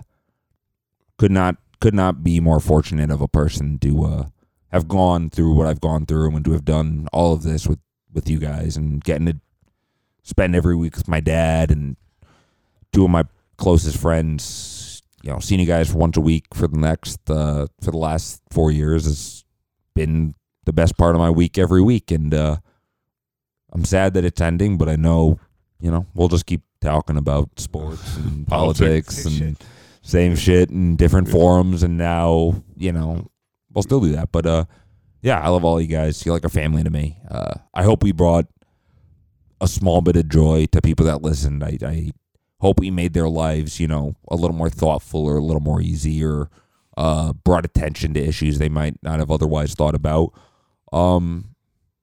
could not could not be more fortunate of a person to uh, have gone through what I've gone through and to have done all of this with with you guys and getting to spend every week with my dad and two of my closest friends you know, seeing you guys once a week for the next uh, for the last four years has been the best part of my week every week, and uh, I'm sad that it's ending. But I know, you know, we'll just keep talking about sports and Politics. politics Same and same shit in different forums, and now you know we'll still do that. But uh, yeah, I love all you guys. You're like a family to me. Uh, I hope we brought a small bit of joy to people that listened. I, I hope we made their lives, you know, a little more thoughtful or a little more easy or uh, brought attention to issues they might not have otherwise thought about. Um,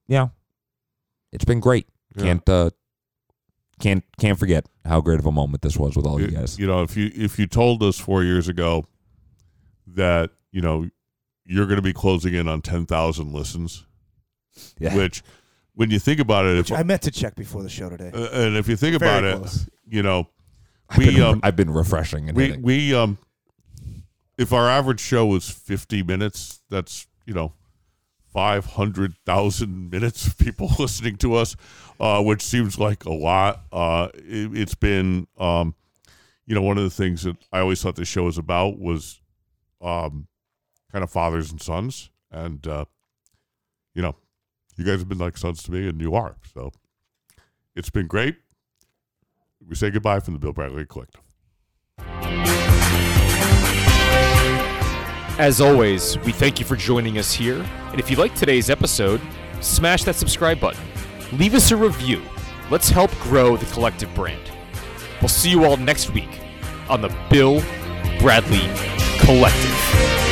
yeah, it's been great. Yeah. Can't uh, can't can't forget how great of a moment this was with all you you, guys. you know, if you if you told us four years ago that you know you're going to be closing in on ten thousand listens, Yeah. which when you think about it, if, I meant to check before the show today. uh, and if you think Very about it, you know, I've we been, um I've been refreshing and we hitting. we um if our average show was 50 minutes that's you know 500,000 minutes of people listening to us uh which seems like a lot. Uh it, it's been um you know one of the things that I always thought this show was about was um kind of fathers and sons. And uh you know you guys have been like sons to me and you are. So it's been great. We say goodbye from the Bill Bradley Collective As always, we thank you for joining us here. And if you like today's episode, smash that subscribe button. Leave us a review. Let's help grow the collective brand. We'll see you all next week on the Bill Bradley Collective.